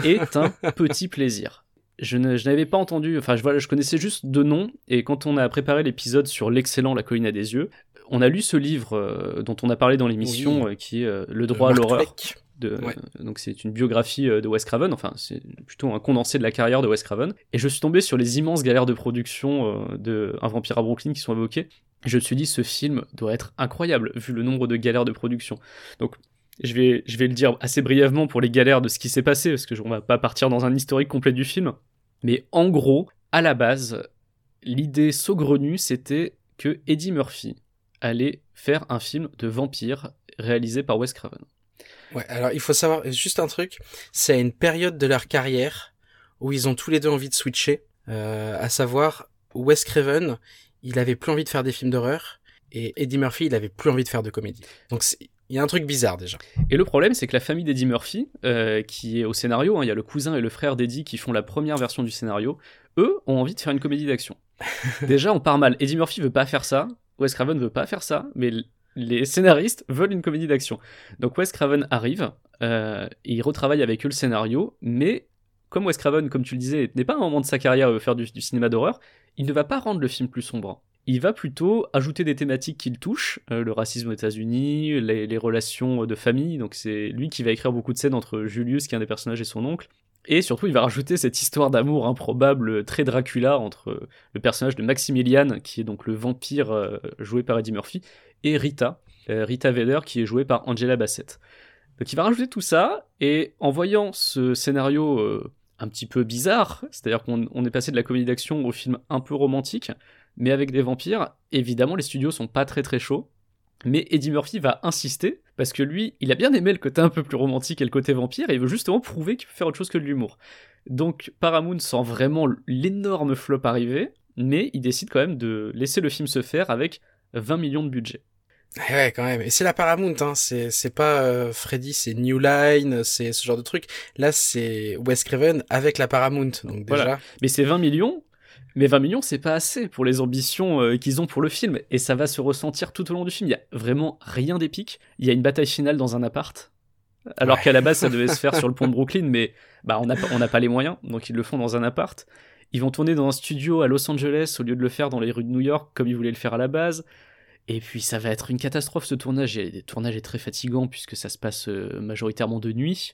est un petit plaisir. Je n'avais pas entendu, enfin je, voilà, je connaissais juste deux noms, et quand on a préparé l'épisode sur l'excellent La colline à des yeux, on a lu ce livre euh, dont on a parlé dans l'émission,
Oui.
euh, qui est euh, Le droit à l'horreur
Fleck.
de,
Ouais.
donc c'est une biographie de Wes Craven, enfin c'est plutôt un condensé de la carrière de Wes Craven, et je suis tombé sur les immenses galères de production de Un vampire à Brooklyn qui sont évoquées. Je me suis dit ce film doit être incroyable vu le nombre de galères de production. Donc je vais, le dire assez brièvement pour les galères de ce qui s'est passé, parce que on va pas partir dans un historique complet du film. Mais en gros, à la base, l'idée saugrenue, c'était que Eddie Murphy allait faire un film de vampire réalisé par Wes Craven.
Ouais, alors il faut savoir juste un truc, c'est à une période de leur carrière où ils ont tous les deux envie de switcher, euh, à savoir Wes Craven, il avait plus envie de faire des films d'horreur et Eddie Murphy, il avait plus envie de faire de comédie. Donc il y a un truc bizarre déjà.
Et le problème, c'est que la famille d'Eddie Murphy, euh, qui est au scénario, hein, il y a le cousin et le frère d'Eddie qui font la première version du scénario, eux ont envie de faire une comédie d'action. Déjà, on part mal. Eddie Murphy veut pas faire ça, Wes Craven veut pas faire ça, mais les scénaristes veulent une comédie d'action. Donc Wes Craven arrive, euh, et il retravaille avec eux le scénario, mais comme Wes Craven, comme tu le disais, n'est pas un moment de sa carrière à faire du, du cinéma d'horreur, il ne va pas rendre le film plus sombre. Il va plutôt ajouter des thématiques qu'il touche, euh, le racisme aux États-Unis, les, relations de famille. Donc c'est lui qui va écrire beaucoup de scènes entre Julius, qui est un des personnages, et son oncle. Et surtout, il va rajouter cette histoire d'amour improbable, très Dracula, entre le personnage de Maximilian, qui est donc le vampire euh, joué par Eddie Murphy, et Rita, euh, Rita Vader, qui est jouée par Angela Bassett. Donc il va rajouter tout ça, et en voyant ce scénario euh, un petit peu bizarre, c'est-à-dire qu'on on est passé de la comédie d'action au film un peu romantique, mais avec des vampires, évidemment les studios sont pas très très chauds, mais Eddie Murphy va insister, parce que lui, il a bien aimé le côté un peu plus romantique et le côté vampire, et il veut justement prouver qu'il peut faire autre chose que de l'humour. Donc Paramount sent vraiment l'énorme flop arriver, mais il décide quand même de laisser le film se faire avec 20 millions de budget.
Eh Ouais, quand même. Et c'est la Paramount, hein. C'est, c'est pas euh, Freddy, c'est New Line, c'est ce genre de truc. Là, c'est Wes Craven avec la Paramount. Donc déjà,
Voilà. Mais c'est 20 millions, mais 20 millions, c'est pas assez pour les ambitions euh, qu'ils ont pour le film, et ça va se ressentir tout au long du film. Il y a vraiment rien d'épique. Il y a une bataille finale dans un appart, alors
Ouais.
qu'à la base, ça devait se faire sur le pont de Brooklyn, mais bah, on n'a pas, on n'a pas les moyens, donc ils le font dans un appart. Ils vont tourner dans un studio à Los Angeles au lieu de le faire dans les rues de New York comme ils voulaient le faire à la base. Et puis ça va être une catastrophe ce tournage. Et le tournage est très fatigant puisque ça se passe euh, majoritairement de nuit.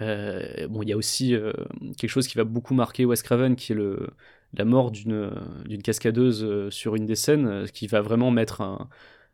Euh, bon, il y a aussi euh, quelque chose qui va beaucoup marquer Wes Craven, qui est le, la mort d'une d'une cascadeuse euh, sur une des scènes, euh, qui va vraiment mettre un,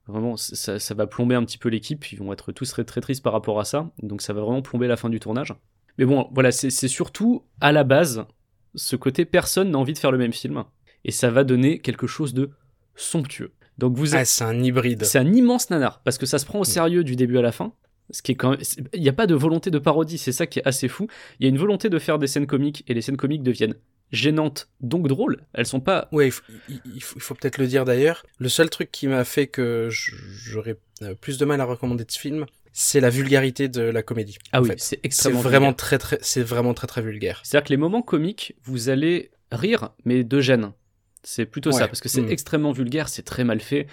Vraiment, ça, ça va plomber un petit peu l'équipe. Ils vont être tous très, très tristes par rapport à ça. Donc ça va vraiment plomber la fin du tournage. Mais bon, voilà, c'est surtout à la base ce côté personne n'a envie de faire le même film. Et ça va donner quelque chose de somptueux. Donc vous
Ah, c'est un hybride.
c'est un immense nanar parce que ça se prend au sérieux du début à la fin. Ce qui est quand même, il n'y a pas de volonté de parodie, c'est ça qui est assez fou. Il y a une volonté de faire des scènes comiques et les scènes comiques deviennent gênantes, donc drôles. Elles sont pas.
Ouais, il faut, peut-être le dire d'ailleurs. Le seul truc qui m'a fait que j'aurais euh, plus de mal à recommander ce film, c'est la vulgarité de la comédie.
Ah oui, c'est
c'est
extrêmement
vraiment
vulgaire.
très très, c'est vraiment très très vulgaire.
C'est-à-dire que les moments comiques, vous allez rire, mais de gêne. C'est plutôt ça, parce que c'est
Mm.
extrêmement vulgaire, c'est très mal fait.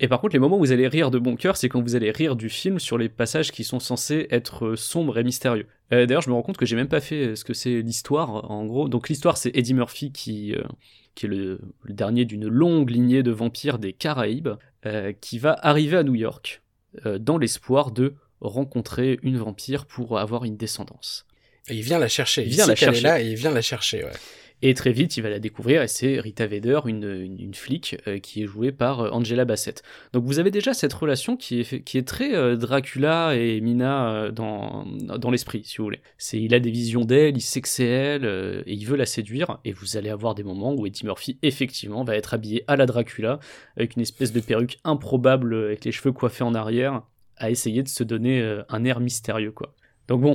Et par contre, les moments où vous allez rire de bon cœur, c'est quand vous allez rire du film sur les passages qui sont censés être euh, sombres et mystérieux. Euh, D'ailleurs, je me rends compte que j'ai même pas fait euh, ce que c'est l'histoire, en gros. Donc l'histoire, c'est Eddie Murphy qui, euh, qui est le, le dernier d'une longue lignée de vampires des Caraïbes, euh, qui va arriver à New York dans l'espoir de rencontrer une vampire pour avoir une descendance.
Et il vient la chercher.
Il vient la
est
chercher.
là et il vient la chercher. Ouais.
Et très vite, il va la découvrir, et c'est Rita Vader, une, une, flic, euh, qui est jouée par euh, Angela Bassett. Donc vous avez déjà cette relation qui est, qui est très euh, Dracula et Mina dans, dans l'esprit, si vous voulez. C'est, il a des visions d'elle, il sait que c'est elle, et il veut la séduire, et vous allez avoir des moments où Eddie Murphy, effectivement, va être habillé à la Dracula, avec une espèce de perruque improbable, avec les cheveux coiffés en arrière, à essayer de se donner un air mystérieux, quoi. Donc bon,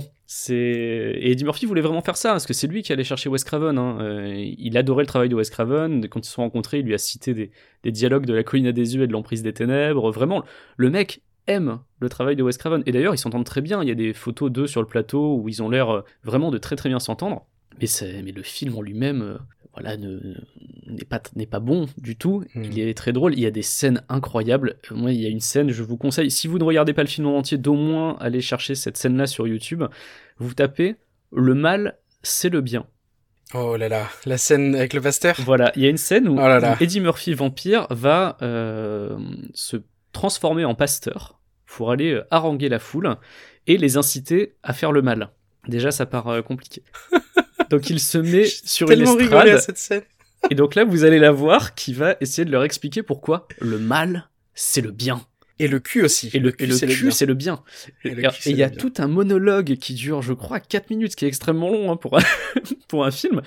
et Eddie Murphy voulait vraiment faire ça parce que c'est lui qui allait chercher Wes Craven. hein. Euh, il adorait le travail de Wes Craven. Quand ils se sont rencontrés, il lui a cité des, des dialogues de La colline à des yeux et de l'emprise des ténèbres. Vraiment, le mec aime le travail de Wes Craven. Et d'ailleurs, ils s'entendent très bien. Il y a des photos d'eux sur le plateau où ils ont l'air euh, vraiment de très très bien s'entendre. Mais, c'est- mais le film en lui-même, euh, voilà, ne- n'est pas n'est pas bon du tout.
Mm.
Il est très drôle. Il y a des scènes incroyables. Moi, il y a une scène, je vous conseille, si vous ne regardez pas le film en entier, d'au moins aller chercher cette scène-là sur YouTube. Vous tapez le mal, c'est le bien.
Oh là là, la scène avec le pasteur.
Voilà, il y a une scène où,
Oh là là.
où Eddie Murphy vampire va euh, se transformer en pasteur pour aller euh, haranguer la foule et les inciter à faire le mal. Déjà, ça part euh, compliqué. Donc il se met sur une
rigolé à
estrade
cette scène.
et donc là vous allez la voir qui va essayer de leur expliquer pourquoi le mal c'est le bien
Et le cul aussi.
et le, cul c'est le bien.
Et
il y a tout un monologue qui dure, je crois, 4 minutes, ce qui est extrêmement long hein, pour, un, pour un film,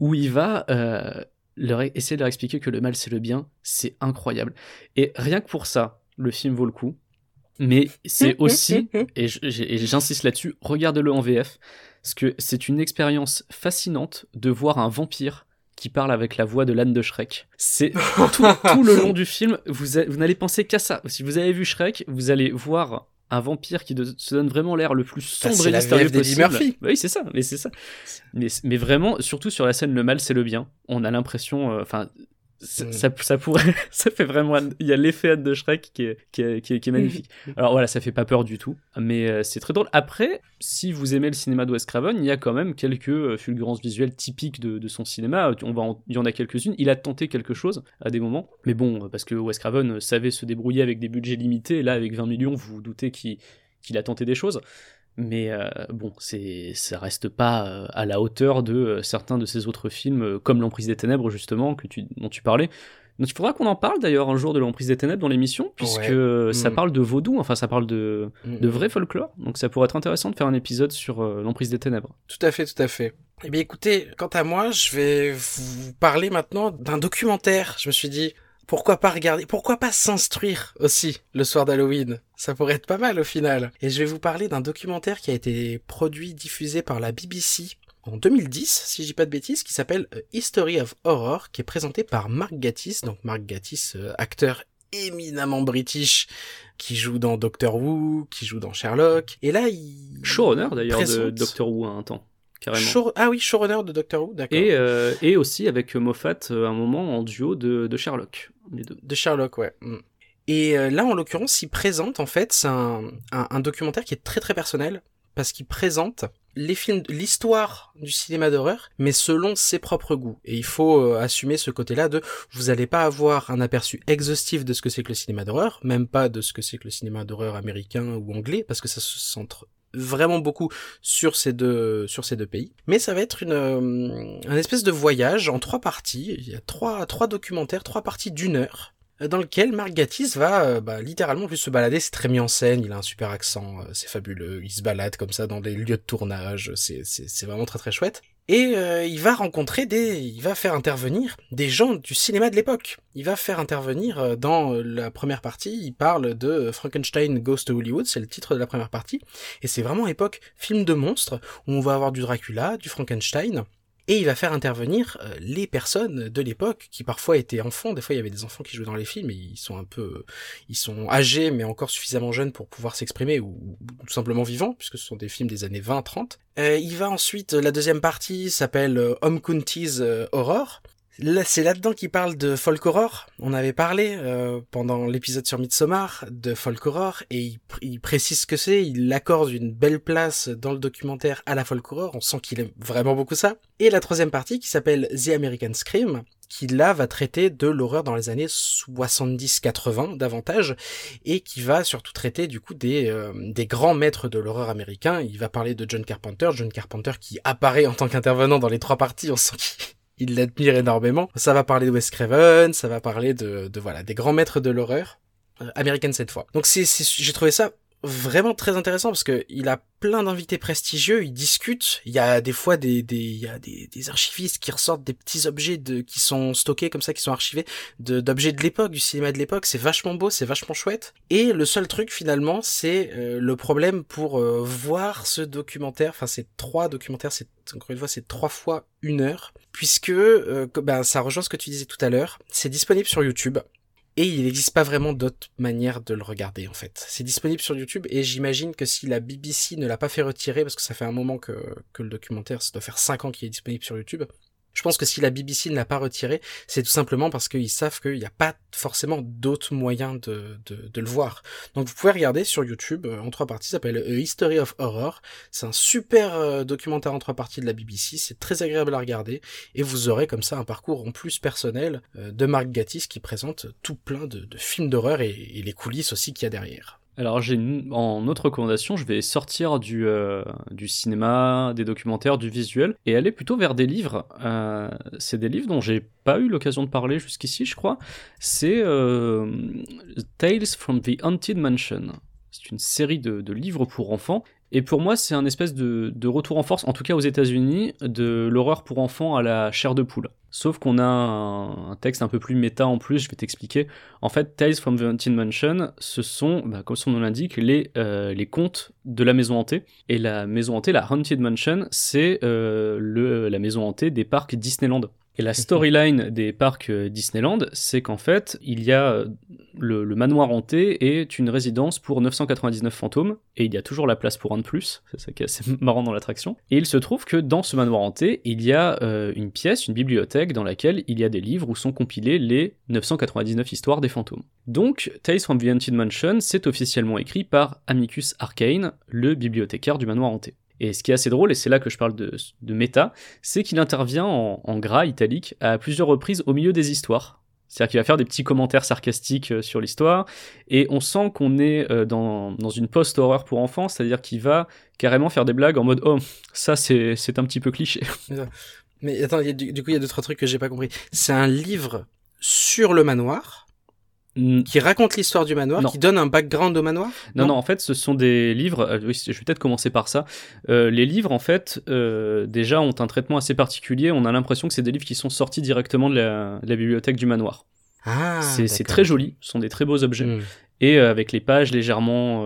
où il va euh, leur, essayer de leur expliquer que le mal c'est le bien. C'est incroyable. Et rien que pour ça, le film vaut le coup. Mais c'est aussi, et j'insiste là-dessus, regarde-le en VF, parce que c'est une expérience fascinante de voir un vampire qui parle avec la voix de l'âne de Shrek. C'est tout, tout le long du film, vous, a- vous n'allez penser qu'à ça. Si vous avez vu Shrek, vous allez voir un vampire qui de- se donne vraiment l'air le plus
Bah,
sombre et
la
mystérieux possible.
Murphy.
Oui, c'est ça, mais c'est ça. Mais, mais vraiment, surtout sur la scène Le mal, c'est le bien. On a l'impression, euh, ça,
Mm.
ça, ça pourrait, ça fait vraiment, il y a l'effet de Shrek qui est, qui est, qui est, qui est magnifique. Alors voilà, ça fait pas peur du tout, mais euh, c'est très drôle. Après, si vous aimez le cinéma de Wes Craven, il y a quand même quelques euh, fulgurances visuelles typiques de, de son cinéma. On va en- il y en a quelques-unes. Il a tenté quelque chose à des moments, mais bon, parce que Wes Craven savait se débrouiller avec des budgets limités. Et là, avec 20 millions, vous vous doutez qu'il qu'il a tenté des choses. Mais euh, bon, c'est ça reste pas euh, à la hauteur de euh, certains de ses autres films, comme L'Emprise des Ténèbres, justement, que tu, dont tu parlais. Donc il faudra qu'on en parle d'ailleurs un jour de L'Emprise des Ténèbres dans l'émission, puisque
Ouais.
euh, ça
Mm.
parle de vaudou, enfin ça parle de, de vrai folklore. Donc ça pourrait être intéressant de faire un épisode sur euh, L'Emprise des Ténèbres.
Tout à fait, tout à fait. Eh bien, écoutez, quant à moi, je vais vous parler maintenant d'un documentaire. Je me suis dit, pourquoi pas regarder, pourquoi pas s'instruire aussi le soir d'Halloween? Ça pourrait être pas mal au final. Et je vais vous parler d'un documentaire qui a été produit, diffusé par la BBC en 2010, si je dis pas de bêtises, qui s'appelle A History of Horror, qui est présenté par Mark Gatiss. Donc Mark Gatiss, euh, acteur éminemment british, qui joue dans Doctor Who, qui joue dans Sherlock. Et là, il...
Showrunner d'ailleurs de
présente-
Doctor Who à un temps, carrément.
Show- Ah oui, showrunner de Doctor Who, d'accord.
Et, euh, et aussi avec Moffat euh, un moment en duo de, de Sherlock.
De Sherlock, ouais. Mm. Et euh, là, en l'occurrence, il présente, en fait, c'est un, un, un documentaire qui est très très personnel, parce qu'il présente les films, l'histoire du cinéma d'horreur, mais selon ses propres goûts. Et il faut euh, assumer ce côté-là de, vous n'allez pas avoir un aperçu exhaustif de ce que c'est que le cinéma d'horreur, même pas de ce que c'est que le cinéma d'horreur américain ou anglais, parce que ça se centre vraiment beaucoup sur ces deux sur ces deux pays mais ça va être une euh, un espèce de voyage en trois parties il y a trois trois documentaires trois parties d'une heure euh, dans lequel Mark Gatiss va euh, bah, littéralement plus se balader. C'est très mis en scène, il a un super accent, c'est fabuleux. Il se balade comme ça dans des lieux de tournage, c'est c'est c'est vraiment très très chouette. Et euh, il va rencontrer des, il va faire intervenir des gens du cinéma de l'époque. Il va faire intervenir euh, dans euh, la première partie, il parle de Frankenstein Goes to Hollywood, c'est le titre de la première partie, et c'est vraiment époque film de monstres où on va avoir du Dracula, du Frankenstein, et il va faire intervenir euh, les personnes de l'époque qui parfois étaient enfants. Des fois, il y avait des enfants qui jouaient dans les films et ils sont un peu, ils sont âgés mais encore suffisamment jeunes pour pouvoir s'exprimer ou, ou tout simplement vivants puisque ce sont des films des années 20-30. Euh, il va ensuite, la deuxième partie s'appelle euh, Home Counties euh, Horror. Là, c'est là-dedans qu'il parle de folk horror. On avait parlé euh, pendant l'épisode sur Midsommar de folk horror et il, pr- il précise ce que c'est. Il accorde une belle place dans le documentaire à la folk horror. On sent qu'il aime vraiment beaucoup ça. Et la troisième partie qui s'appelle The American Scream, qui là va traiter de l'horreur dans les années 70-80 davantage et qui va surtout traiter du coup des euh, des grands maîtres de l'horreur américain. Il va parler de John Carpenter, John Carpenter qui apparaît en tant qu'intervenant dans les trois parties. On sent qu'il il l'admire énormément. Ça va parler de Wes Craven, ça va parler de, de voilà des grands maîtres de l'horreur euh, américaine cette fois. Donc c'est, j'ai trouvé ça vraiment très intéressant parce que il a plein d'invités prestigieux, ils discutent. Il y a des fois des des il y a des, des archivistes qui ressortent des petits objets de qui sont stockés comme ça, qui sont archivés d'objets de l'époque, du cinéma de l'époque. C'est vachement beau, c'est vachement chouette. Et le seul truc finalement, c'est euh, le problème pour euh, voir ce documentaire. Enfin, c'est trois documentaires. C'est encore une fois, c'est trois fois une heure, puisque euh, ben ça rejoint ce que tu disais tout à l'heure. C'est disponible sur YouTube. Et il n'existe pas vraiment d'autre manière de le regarder en fait. C'est disponible sur YouTube et j'imagine que si la BBC ne l'a pas fait retirer, parce que ça fait un moment que, que le documentaire, ça doit faire 5 ans qu'il est disponible sur YouTube, je pense que si la BBC ne l'a pas retiré, c'est tout simplement parce qu'ils savent qu'il n'y a pas forcément d'autres moyens de, le voir. Donc vous pouvez regarder sur YouTube euh, en trois parties, ça s'appelle A History of Horror. C'est un super euh, documentaire en trois parties de la BBC, c'est très agréable à regarder et vous aurez comme ça un parcours en plus personnel euh, de Mark Gatiss qui présente tout plein de, de films d'horreur et, et les coulisses aussi qu'il y a derrière.
Alors j'ai une- en autre recommandation, je vais sortir du, euh, du cinéma, des documentaires, du visuel et aller plutôt vers des livres. Euh, c'est des livres dont j'ai pas eu l'occasion de parler jusqu'ici, je crois. C'est euh, Tales from the Haunted Mansion. C'est une série de, de livres pour enfants. Et pour moi, c'est un espèce de, retour en force, en tout cas aux États-Unis, de l'horreur pour enfants à la chair de poule. Sauf qu'on a un, texte un peu plus méta en plus, je vais t'expliquer. En fait, Tales from the Haunted Mansion, ce sont, bah, comme son nom l'indique, les, euh, les contes de la maison hantée. Et la maison hantée, la Haunted Mansion, c'est euh, la maison hantée des parcs Disneyland. Et la storyline des parcs euh, Disneyland, c'est qu'en fait, il y a euh, le, le manoir hanté est une résidence pour 999 fantômes, et il y a toujours la place pour un de plus, c'est ça qui est assez marrant dans l'attraction. Et il se trouve que dans ce manoir hanté, il y a euh, une pièce, une bibliothèque, dans laquelle il y a des livres où sont compilés les 999 histoires des fantômes. Donc, Tales from the Haunted Mansion, c'est officiellement écrit par Amicus Arcane, le bibliothécaire du manoir hanté. Et ce qui est assez drôle, et c'est là que je parle de, de méta, c'est qu'il intervient en, gras italique à plusieurs reprises au milieu des histoires. C'est-à-dire qu'il va faire des petits commentaires sarcastiques euh, sur l'histoire, et on sent qu'on est euh, dans, dans une post-horreur pour enfants, c'est-à-dire qu'il va carrément faire des blagues en mode Oh, ça c'est un petit peu cliché.
Mais attends, du, du coup, il y a deux trois trucs que j'ai pas compris. C'est un livre sur le manoir qui raconte l'histoire du manoir,
Non.
qui donne un background au manoir.
Non, non, en fait, ce sont des livres. euh, oui, je vais peut-être commencer par ça. Euh, les livres, en fait, euh, déjà ont un traitement assez particulier. On a l'impression que c'est des livres qui sont sortis directement de la, de la bibliothèque du manoir.
Ah,
c'est très joli. Ce sont des très beaux objets.
Hmm.
Et avec les pages légèrement,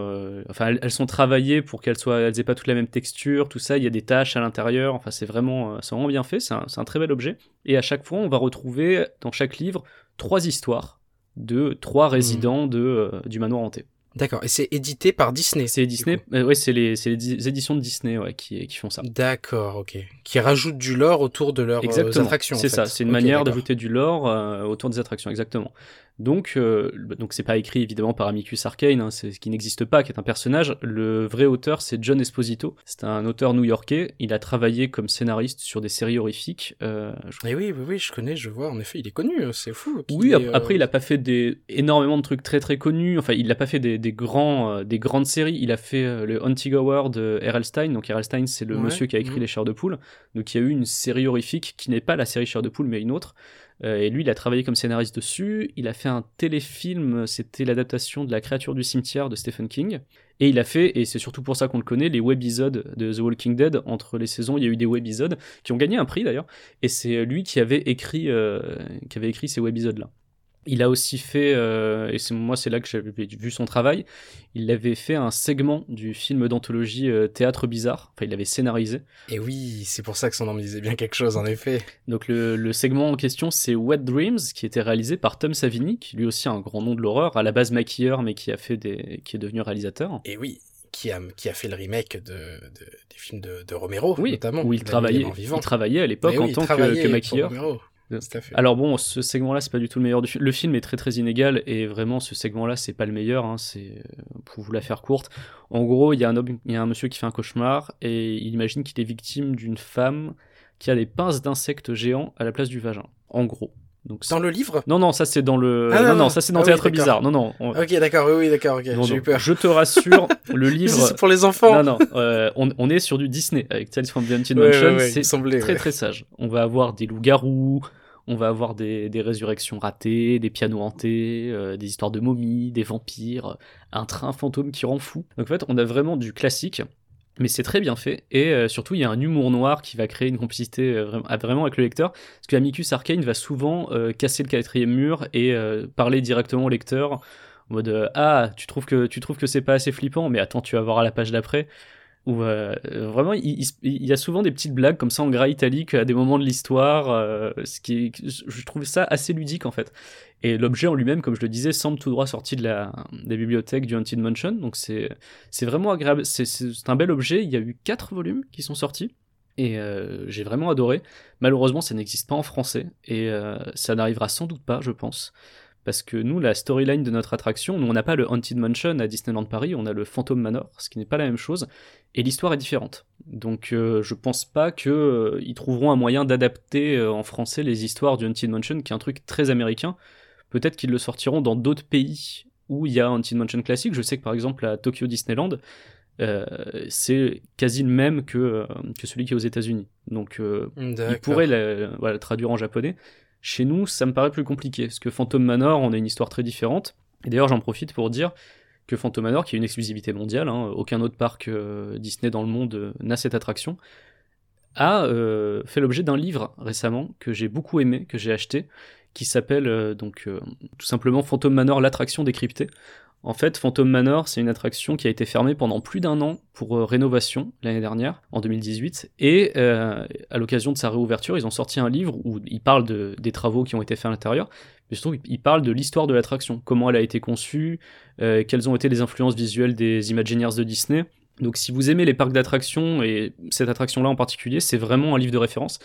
enfin, elles, elles sont travaillées pour qu'elles soient, elles aient pas toutes la même texture, tout ça. Il y a des taches à l'intérieur. Enfin, c'est vraiment, c'est vraiment bien fait. C'est un, c'est un très bel objet. Et à chaque fois, on va retrouver dans chaque livre trois histoires de trois résidents de euh, du manoir hanté.
D'accord. Et c'est édité par Disney.
C'est Disney,
coup.
euh, c'est les, les di- éditions de Disney ouais, qui, qui font ça.
D'accord, ok. Qui rajoutent du lore autour de leurs euh,
Exactement.
attractions.
C'est ça, c'est une manière d'ajouter du lore euh, autour des attractions, exactement. Donc, euh, donc c'est pas écrit évidemment par Amicus Arcane, hein, c'est ce qui n'existe pas, qui est un personnage. Le vrai auteur, c'est John Esposito. C'est un auteur new-yorkais. Il a travaillé comme scénariste sur des séries horrifiques. euh, je
Eh oui, oui, oui, je connais, je vois. En effet, il est connu. euh, C'est fou.
Oui,
euh,
après il a pas fait des énormément de trucs très très connus. Enfin, il a pas fait des, des grands euh, des grandes séries. Il a fait le Hunting Hour de R.L. Stein. Donc R.L. Stein, c'est le
Ouais,
monsieur qui a écrit. Les Chairs de poule. Donc il y a eu une série horrifique qui n'est pas la série Chairs de poule mais une autre et lui, il a travaillé comme scénariste dessus. Il a fait un téléfilm, c'était l'adaptation de La créature du cimetière de Stephen King. Et il a fait, et c'est surtout pour ça qu'on le connaît, les webisodes de The Walking Dead. Entre les saisons, il y a eu des webisodes qui ont gagné un prix d'ailleurs. Et c'est lui qui avait écrit, euh, qui avait écrit ces webisodes-là. Il a aussi fait, euh, et c'est moi c'est là que j'avais vu son travail, il avait fait un segment du film d'anthologie euh, Théâtre Bizarre, enfin il l'avait scénarisé.
Et oui, c'est pour ça que son nom me disait bien quelque chose, en effet.
Donc le, le segment en question c'est Wet Dreams, qui était réalisé par Tom Savini, qui lui aussi a un grand nom de l'horreur, à la base maquilleur mais qui a fait des, qui est devenu réalisateur.
Et oui, qui a, qui a fait le remake de, de- des films de, de Romero,
Oui,
notamment.
où il travaillait, il travaillait à l'époque en
oui,
tant que, maquilleur. Alors bon, ce segment-là, c'est pas du tout le meilleur du film. Le film est très très inégal et vraiment ce segment-là, c'est pas le meilleur. Hein, c'est euh, pour vous la faire courte. En gros, il y a un homme, il y a un monsieur qui fait un cauchemar et il imagine qu'il est victime d'une femme qui a des pinces d'insectes géants à la place du vagin. En gros. Donc
Dans le livre?
Non non, ça c'est dans le
Ah,
non
non,
ça c'est dans
Ah oui,
Théâtre
d'accord.
Bizarre. Non non. on-
Ok, d'accord, oui, oui, d'accord, ok, j'ai
non.
eu peur.
Je te rassure, le livre.
c'est pour les enfants
Non non, euh, on, on est sur du Disney avec Tales from the Haunted Mansion.
ouais, ouais, il
c'est très très sage. On va avoir des loups-garous, on va avoir des, des résurrections ratées, des pianos hantés, euh, des histoires de momies, des vampires, un train fantôme qui rend fou. Donc en fait, on a vraiment du classique. Mais c'est très bien fait, et euh, surtout il y a un humour noir qui va créer une complicité euh, vraiment, avec le lecteur, parce que Amicus Arcane va souvent euh, casser le quatrième mur et parler directement au lecteur, en mode Ah, tu trouves que, tu trouves que c'est pas assez flippant, mais attends, tu vas voir à la page d'après. Ou euh, vraiment, il, y a souvent des petites blagues comme ça en gras italique à des moments de l'histoire, euh, ce qui je trouve ça assez ludique en fait. Et l'objet en lui-même, comme je le disais, semble tout droit sorti de la, des bibliothèques du Haunted Mansion, donc c'est c'est vraiment agréable. C'est- un bel objet. Il y a eu quatre volumes qui sont sortis. Et euh, j'ai vraiment adoré. Malheureusement, ça n'existe pas en français. Et ça n'arrivera sans doute pas, je pense. Parce que nous, la storyline de notre attraction, nous, on n'a pas le Haunted Mansion à Disneyland Paris, on a le Phantom Manor, ce qui n'est pas la même chose. Et l'histoire est différente. Donc euh, je pense pas qu'ils trouveront un moyen d'adapter euh, en français les histoires du Haunted Mansion, qui est un truc très américain. Peut-être qu'ils le sortiront dans d'autres pays où il y a un Haunted Mansion classique. Je sais que par exemple à Tokyo Disneyland, euh, c'est quasi le même que, euh, que celui qui est aux États-Unis. Donc euh, il
D'accord.
pourrait la, voilà, traduire en japonais. Chez nous, ça me paraît plus compliqué, parce que Phantom Manor, on a une histoire très différente. Et d'ailleurs, j'en profite pour dire que Phantom Manor, qui est une exclusivité mondiale, hein, aucun autre parc euh, Disney dans le monde euh, n'a cette attraction, a euh, fait l'objet d'un livre récemment que j'ai beaucoup aimé, que j'ai acheté, qui s'appelle donc tout simplement Phantom Manor, l'attraction décryptée. En fait, Phantom Manor, c'est une attraction qui a été fermée pendant plus d'un an pour euh, rénovation l'année dernière, en 2018. Et euh, à l'occasion de sa réouverture, ils ont sorti un livre où ils parlent de, des travaux qui ont été faits à l'intérieur, mais surtout ils parlent de l'histoire de l'attraction, comment elle a été conçue, euh, quelles ont été les influences visuelles des Imagineers de Disney. Donc si vous aimez les parcs d'attractions, et cette attraction-là en particulier, c'est vraiment un livre de référence.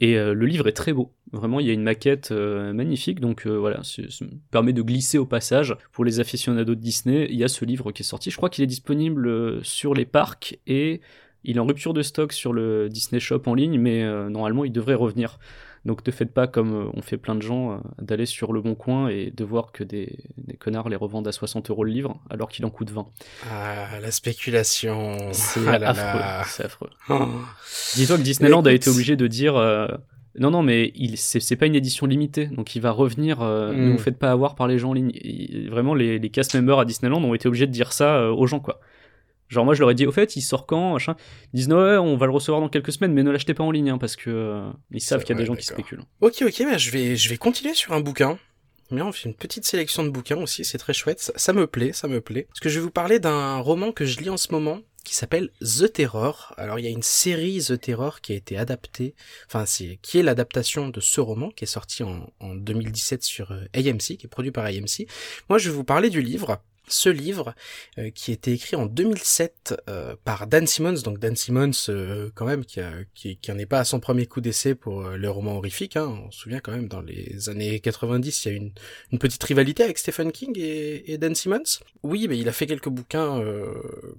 Et euh, le livre est très beau. Vraiment, il y a une maquette euh, magnifique. Donc euh, voilà, ça me permet de glisser au passage. Pour les aficionados de Disney, il y a ce livre qui est sorti. Je crois qu'il est disponible sur les parcs et il est en rupture de stock sur le Disney Shop en ligne, mais normalement, il devrait revenir. Donc ne faites pas comme euh, on fait plein de gens, euh, d'aller sur le bon coin et de voir que des, des connards les revendent à 60 euros le livre, alors qu'il en coûte 20.
Ah, la spéculation.
C'est
Ah
affreux.
Oh.
Dis-toi que Disneyland a été obligé de dire euh, non non mais il c'est pas une édition limitée donc il va revenir euh, ne
Mm.
vous faites pas avoir par les gens en ligne Et vraiment les, les cast members à Disneyland ont été obligés de dire ça euh, aux gens quoi genre moi je leur ai dit au fait il sort quand machin ils disent non ouais, on va le recevoir dans quelques semaines mais ne l'achetez pas en ligne hein, parce que euh, ils savent qu'il y a des gens qui spéculent
Ok, ok, bah, je vais, je vais continuer sur un bouquin. Mais on fait une petite sélection de bouquins aussi, c'est très chouette. Ça, ça me plaît, ça me plaît. Parce que je vais vous parler d'un roman que je lis en ce moment qui s'appelle The Terror. Alors il y a une série The Terror qui a été adaptée, enfin c'est qui est l'adaptation de ce roman qui est sorti en, en 2017 sur euh, AMC, qui est produit par AMC. Moi je vais vous parler du livre. Ce livre euh, qui été écrit en 2007 euh, par Dan Simmons, donc Dan Simmons euh, quand même qui, a, est pas à son premier coup d'essai pour euh, le roman horrifique. Hein. On se souvient quand même dans les années 90, il y a une, une petite rivalité avec Stephen King et, Dan Simmons. Oui, mais il a fait quelques bouquins euh,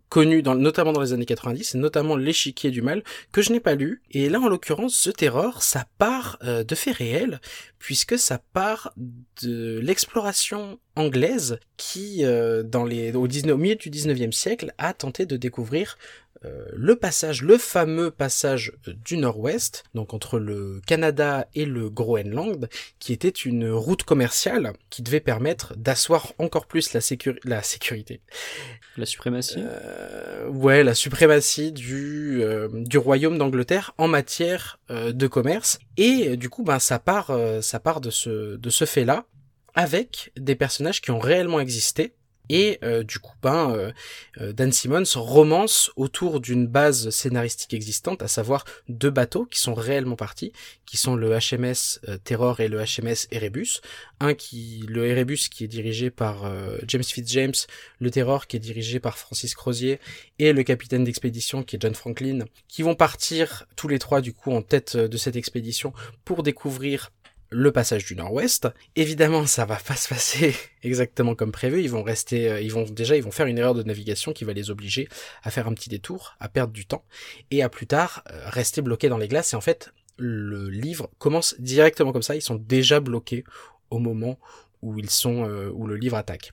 connus, notamment dans les années 90, et notamment L'échiquier du mal, que je n'ai pas lu. Et là, en l'occurrence, The Terror, ça part de faits réels, puisque ça part de l'exploration anglaise qui, euh, dans les, au, 19, au milieu du 19e siècle, a tenté de découvrir euh, le passage, le fameux passage du Nord-Ouest, donc entre le Canada et le Groenland, qui était une route commerciale qui devait permettre d'asseoir encore plus la, sécur- la sécurité.
La suprématie
Euh, ouais, la suprématie du, euh, du royaume d'Angleterre en matière euh, de commerce. Et euh, du coup, ben, ça part, euh, ça part de ce, de ce fait-là, avec des personnages qui ont réellement existé. Et euh, du coup, ben, euh, euh, Dan Simmons romance autour d'une base scénaristique existante, à savoir deux bateaux qui sont réellement partis, qui sont le HMS Terror et le HMS Erebus. Un qui, le Erebus qui est dirigé par James Fitzjames, le Terror qui est dirigé par Francis Crozier et le capitaine d'expédition qui est John Franklin, qui vont partir tous les trois du coup en tête de cette expédition pour découvrir le passage du Nord-Ouest. Évidemment, ça va pas se passer exactement comme prévu. Ils vont rester, euh, ils vont déjà, ils vont faire une erreur de navigation qui va les obliger à faire un petit détour, à perdre du temps et à plus tard euh, rester bloqués dans les glaces. Et en fait, le livre commence directement comme ça. Ils sont déjà bloqués au moment où ils sont, euh, où le livre attaque.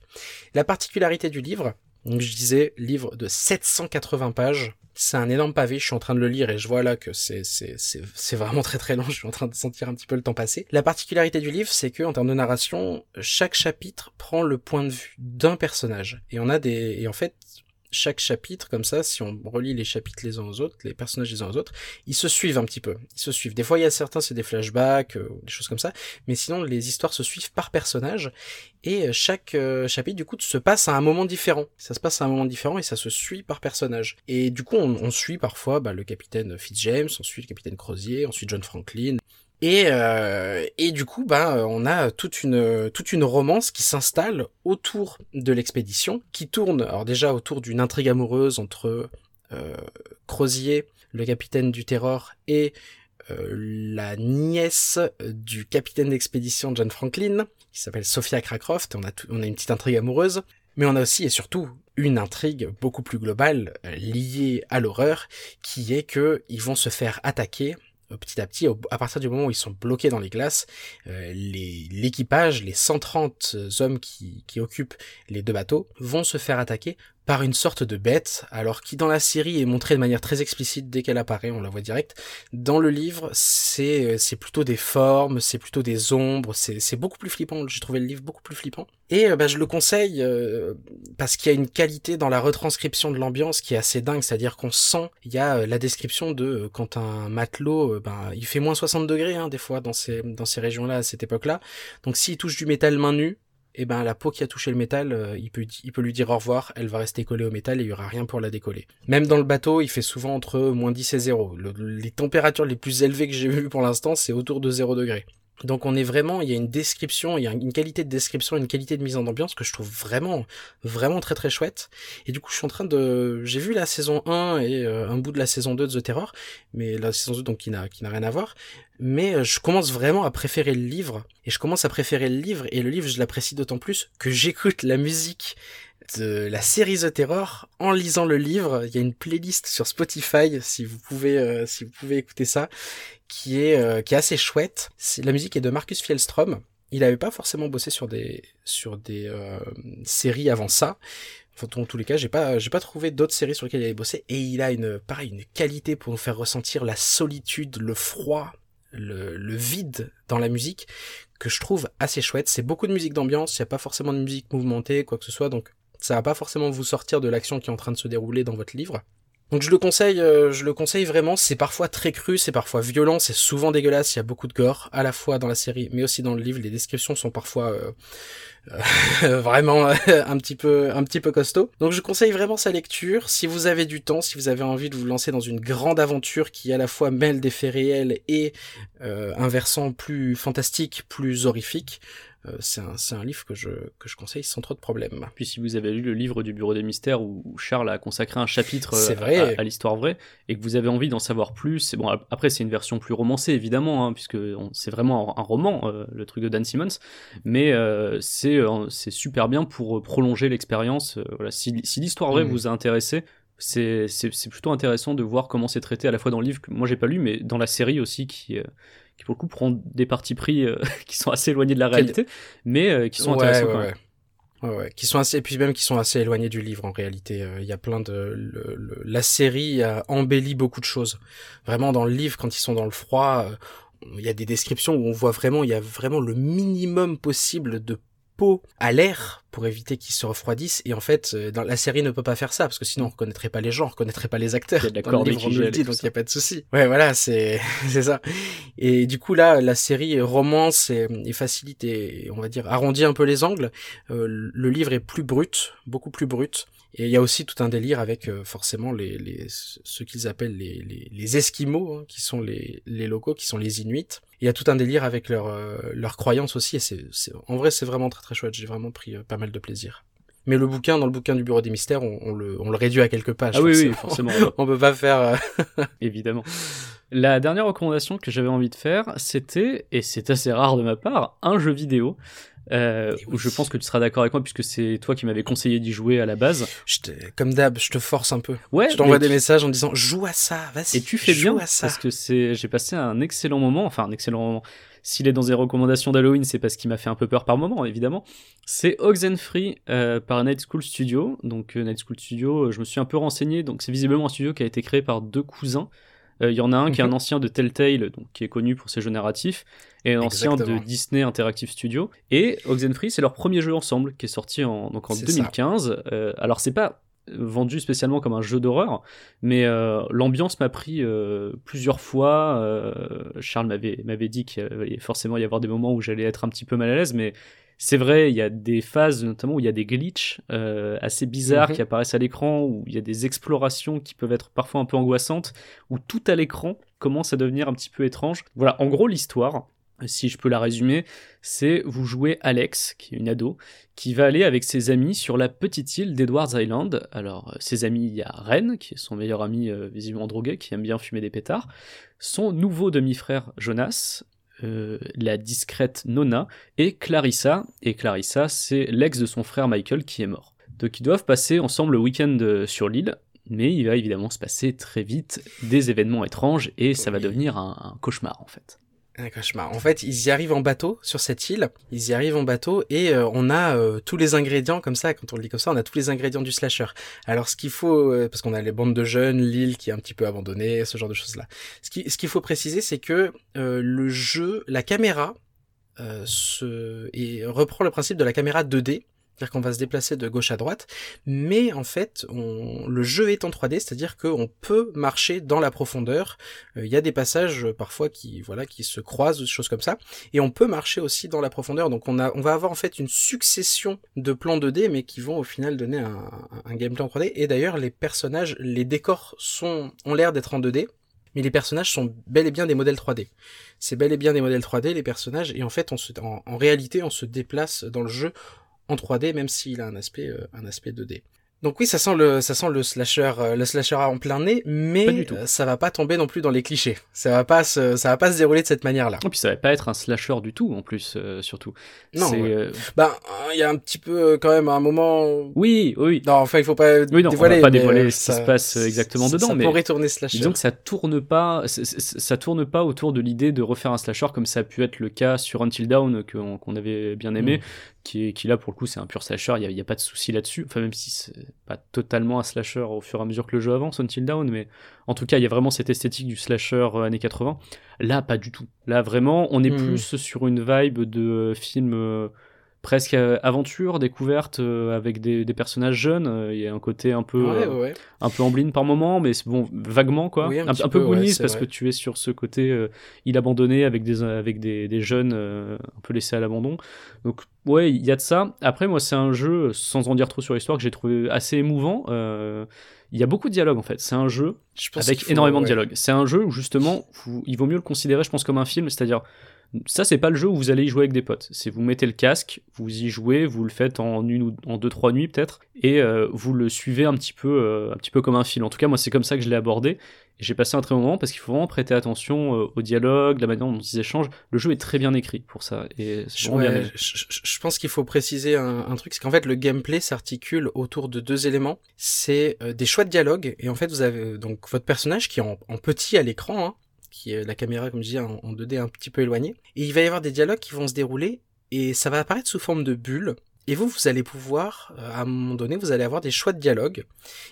La particularité du livre, donc je disais, livre de 780 pages. C'est un énorme pavé, je suis en train de le lire et je vois là que c'est, c'est, c'est, vraiment très très long, je suis en train de sentir un petit peu le temps passer. La particularité du livre, c'est que en termes de narration, chaque chapitre prend le point de vue d'un personnage. Et on a des, et en fait, chaque chapitre, comme ça, si on relie les chapitres les uns aux autres, les personnages les uns aux autres, ils se suivent un petit peu. Ils se suivent. Des fois, il y a certains, c'est des flashbacks, euh, des choses comme ça. Mais sinon, les histoires se suivent par personnage. Et euh, chaque euh, chapitre, du coup, se passe à un moment différent. Ça se passe à un moment différent et ça se suit par personnage. Et du coup, on, on suit parfois bah, le capitaine Fitzjames, on suit le capitaine Crozier, on suit John Franklin. Et, euh, et du coup, bah, on a toute une, toute une romance qui s'installe autour de l'expédition, qui tourne, alors déjà autour d'une intrigue amoureuse entre euh, Crozier, le capitaine du Terror, et euh, la nièce du capitaine d'expédition John Franklin, qui s'appelle Sophia Cracroft. On a, on a une petite intrigue amoureuse, mais on a aussi et surtout une intrigue beaucoup plus globale euh, liée à l'horreur, qui est que ils vont se faire attaquer euh, petit à petit, à partir du moment où ils sont bloqués dans les glaces, euh, les- l'équipage, les 130 hommes qui, qui occupent les deux bateaux, vont se faire attaquer par une sorte de bête, alors qui dans la série est montrée de manière très explicite dès qu'elle apparaît, on la voit direct. Dans le livre, c'est euh, c'est plutôt des formes, c'est plutôt des ombres, c'est c'est beaucoup plus flippant. J'ai trouvé le livre beaucoup plus flippant. Et euh, bah, je le conseille euh, parce qu'il y a une qualité dans la retranscription de l'ambiance qui est assez dingue, c'est-à-dire qu'on sent, il y a euh, la description de quand un matelot, ben, il fait moins 60 degrés hein, des fois dans ces, dans ces régions-là à cette époque-là. Donc s'il touche du métal main nue, et ben la peau qui a touché le métal, euh, il peut lui dire au revoir, elle va rester collée au métal et il y aura rien pour la décoller. Même dans le bateau, il fait souvent entre moins 10 et 0. Le- les températures les plus élevées que j'ai vues pour l'instant, c'est autour de 0 degré. Donc on est vraiment, il y a une description, il y a une qualité de description, une qualité de mise en ambiance que je trouve vraiment, vraiment très très chouette. Et du coup, je suis en train de, j'ai vu la saison 1 et euh, un bout de la saison 2 de The Terror, mais la saison 2 donc qui n'a qui n'a rien à voir. Mais euh, je commence vraiment à préférer le livre et je commence à préférer le livre et le livre je l'apprécie d'autant plus que j'écoute la musique de la série The Terror en lisant le livre. Il y a une playlist sur Spotify si vous pouvez euh, si vous pouvez écouter ça qui est euh, qui est assez chouette. La musique est de Marcus Fjellstrom. Il avait pas forcément bossé sur des sur des euh, séries avant ça. Enfin, dans tous les cas, j'ai pas j'ai pas trouvé d'autres séries sur lesquelles il avait bossé et il a une pareil une qualité pour nous faire ressentir la solitude, le froid, le, le vide dans la musique que je trouve assez chouette. C'est beaucoup de musique d'ambiance, il n'y a pas forcément de musique mouvementée, quoi que ce soit, donc ça va pas forcément vous sortir de l'action qui est en train de se dérouler dans votre livre. Donc je le conseille, euh, je le conseille vraiment. C'est parfois très cru, c'est parfois violent, c'est souvent dégueulasse. Il y a beaucoup de gore, à la fois dans la série, mais aussi dans le livre. Les descriptions sont parfois euh, euh, vraiment un petit peu, un petit peu costaud. Donc je conseille vraiment sa lecture. Si vous avez du temps, si vous avez envie de vous lancer dans une grande aventure qui à la fois mêle des faits réels et un versant plus fantastique, plus horrifique, c'est un, c'est un livre que je, que je conseille sans trop de problèmes.
Puis si vous avez lu le livre du Bureau des Mystères où Charles a consacré un chapitre euh,
vrai.
à, à l'histoire vraie et que vous avez envie d'en savoir plus, bon. ap- Après c'est une version plus romancée évidemment, hein, puisque c'est vraiment un, un roman, euh, le truc de Dan Simmons, mais euh, c'est euh, super bien pour euh, prolonger l'expérience. euh, voilà, si, si l'histoire vraie
Mhm.
vous a intéressé. C'est plutôt intéressant de voir comment c'est traité à la fois dans le livre que moi j'ai pas lu, mais dans la série aussi qui, euh, qui pour le coup prend des partis pris euh, qui sont assez éloignés de la réalité, mais euh, qui sont
Ouais,
intéressants
ouais,
quand
ouais.
même.
Ouais, ouais, qui sont assez, et puis même qui sont assez éloignés du livre en réalité. Euh, Il y a plein de, le- le- la série a embelli beaucoup de choses. Vraiment dans le livre, quand ils sont dans le froid, euh, il y a des descriptions où on voit vraiment, il y a vraiment le minimum possible de peau à l'air pour éviter qu'ils se refroidissent. Et en fait, euh, dans la série ne peut pas faire ça parce que sinon on reconnaîtrait pas les gens, on reconnaîtrait pas les acteurs.
Il y a
Dans le livre, on le dit, donc il y a pas de souci. Ouais, voilà, c'est c'est ça. Et du coup là, la série romance et, et facilite et on va dire arrondit un peu les angles. Euh, le livre est plus brut, beaucoup plus brut. Et il y a aussi tout un délire avec euh, forcément les, les ce qu'ils appellent les, les, les Esquimaux, hein, qui sont les, les locaux, qui sont les Inuits. Il y a tout un délire avec leur euh, leurs croyances aussi. Et c'est en vrai c'est vraiment très très chouette. J'ai vraiment pris euh, pas mal de plaisir. Mais le bouquin, dans le bouquin du Bureau des Mystères, on, on le, on le réduit à quelques pages.
Ah oui, oui,
forcément.
forcément.
on peut pas faire. euh,
Évidemment. La dernière recommandation que j'avais envie de faire, c'était, et c'est assez rare de ma part, un jeu vidéo. Euh,
Et
où je pense que tu seras d'accord avec moi puisque c'est toi qui m'avais conseillé d'y jouer à la base.
je te- comme d'hab, je te force un peu.
Ouais.
je t'envoie des messages en disant joue à ça, vas-y.
Et tu fais bien
à ça.
parce que c'est, j'ai passé un excellent moment, enfin un excellent moment. S'il est dans des recommandations d'Halloween, c'est parce qu'il m'a fait un peu peur par moment, évidemment. C'est Oxenfree euh, par Night School Studio. Donc euh, Night School Studio, euh, je me suis un peu renseigné. Donc c'est visiblement un studio qui a été créé par deux cousins. Euh, Il y en a un qui est un
Mhm.
ancien de Telltale, donc qui est connu pour ses jeux narratifs, et un ancien de Disney Interactive Studio. Et Oxenfree, c'est leur premier jeu ensemble qui est sorti en, donc en
C'est
2015. Euh, alors c'est pas vendu spécialement comme un jeu d'horreur, mais euh, l'ambiance m'a pris euh, plusieurs fois. euh, Charles m'avait m'avait dit qu'il allait forcément y avoir des moments où j'allais être un petit peu mal à l'aise, mais c'est vrai, il y a des phases notamment où il y a des glitches euh, assez bizarres
Mhm.
qui apparaissent à l'écran, où il y a des explorations qui peuvent être parfois un peu angoissantes, où tout à l'écran commence à devenir un petit peu étrange. Voilà, en gros l'histoire, si je peux la résumer, c'est vous jouez Alex, qui est une ado, qui va aller avec ses amis sur la petite île d'Edwards Island. Alors, euh, ses amis, il y a Ren, qui est son meilleur ami euh, visiblement drogué, qui aime bien fumer des pétards, son nouveau demi-frère Jonas, euh, la discrète Nona, et Clarissa. Et Clarissa, c'est l'ex de son frère Michael qui est mort. Donc ils doivent passer ensemble le week-end euh, sur l'île, mais il va évidemment se passer très vite des événements étranges, et ça va devenir un- un cauchemar en fait.
Un cauchemar. En fait, ils y arrivent en bateau sur cette île. Ils y arrivent en bateau et euh, on a euh, tous les ingrédients comme ça. Quand on le dit comme ça, on a tous les ingrédients du slasher. Alors, ce qu'il faut, euh, parce qu'on a les bandes de jeunes, l'île qui est un petit peu abandonnée, ce genre de choses là. Ce qui- ce qu'il faut préciser, c'est que euh, le jeu, la caméra, euh, se et reprend le principe de la caméra 2D. Qu'on va se déplacer de gauche à droite, mais en fait, le jeu est en 3D, c'est-à-dire qu'on peut marcher dans la profondeur. Euh, Il y a des passages euh, parfois qui, voilà, qui se croisent, des choses comme ça, et on peut marcher aussi dans la profondeur. Donc on a, on va avoir en fait une succession de plans 2D, mais qui vont au final donner un, un gameplay en 3D. Et d'ailleurs, les personnages, les décors sont, ont l'air d'être en 2D. Mais les personnages sont bel et bien des modèles 3D. C'est bel et bien des modèles 3D, les personnages, et en fait, en réalité, on se déplace dans le jeu en 3D, même s'il a un aspect, euh, un aspect 2D. Donc oui, ça sent le, ça sent le slasher, euh, le slasher en plein nez, mais
Pas du tout.
ça va pas tomber non plus dans les clichés. Ça va pas se, ça va pas se dérouler de cette manière-là.
Et puis ça va pas être un slasher du tout en plus, euh, surtout.
Non, ouais.
euh,
Bah, il y a un petit peu quand même un moment.
Oui, oui.
Non, enfin, il faut pas
Oui, non,
dévoiler.
on va pas dévoiler ce qui se passe, exactement
ça-
dedans,
Ça
mais-
pourrait tourner slasher.
Disons que ça tourne pas, c- c- ça tourne pas autour de l'idée de refaire un slasher comme ça a pu être le cas sur Until Dawn qu'on avait bien aimé,
Mm.
Qui, est, qui là pour le coup c'est un pur slasher, il y, a- pas de souci là-dessus. Enfin même si c'est pas totalement un slasher au fur et à mesure que le jeu avance Until Dawn, mais en tout cas il y a vraiment cette esthétique du slasher euh, années 80. Là pas du tout. Là vraiment on est
Mm.
plus sur une vibe de euh, film euh, presque euh, aventure, découverte euh, avec des, des personnages jeunes. Euh, Il y a un côté un peu
Ouais, ouais,
un peu Ambline par moment, mais c'est bon, vaguement quoi.
Oui, un
un, un peu
ouais,
Goonies parce
vrai.
que tu es sur ce côté île abandonnée avec des avec des, des jeunes un peu laissés à l'abandon. Donc ouais, il y a de ça. Après moi c'est un jeu sans en dire trop sur l'histoire que j'ai trouvé assez émouvant. Euh, il y a beaucoup de dialogue en fait. C'est un jeu
Je pense
avec
faut-
énormément de
ouais.
dialogue. C'est un jeu où justement, il vaut mieux le considérer, je pense, comme un film, c'est-à-dire, ça c'est pas le jeu où vous allez y jouer avec des potes. C'est vous mettez le casque, vous y jouez, vous le faites en une ou en deux trois nuits peut-être, et euh, vous le suivez un petit peu, euh, un petit peu comme un film. En tout cas, moi c'est comme ça que je l'ai abordé. Et j'ai passé un très bon moment parce qu'il faut vraiment prêter attention euh, au dialogue, la manière dont ils échangent. Le jeu est très bien écrit pour ça, et
Je,
bien
pense qu'il faut préciser un, un truc, c'est qu'en fait le gameplay s'articule autour de deux éléments. C'est euh, des choix de dialogue et en fait vous avez donc votre personnage qui est en, en petit à l'écran, hein, qui est la caméra comme je disais en, en 2D un petit peu éloignée, et il va y avoir des dialogues qui vont se dérouler et ça va apparaître sous forme de bulles. Et vous, vous allez pouvoir, euh, à un moment donné, vous allez avoir des choix de dialogue,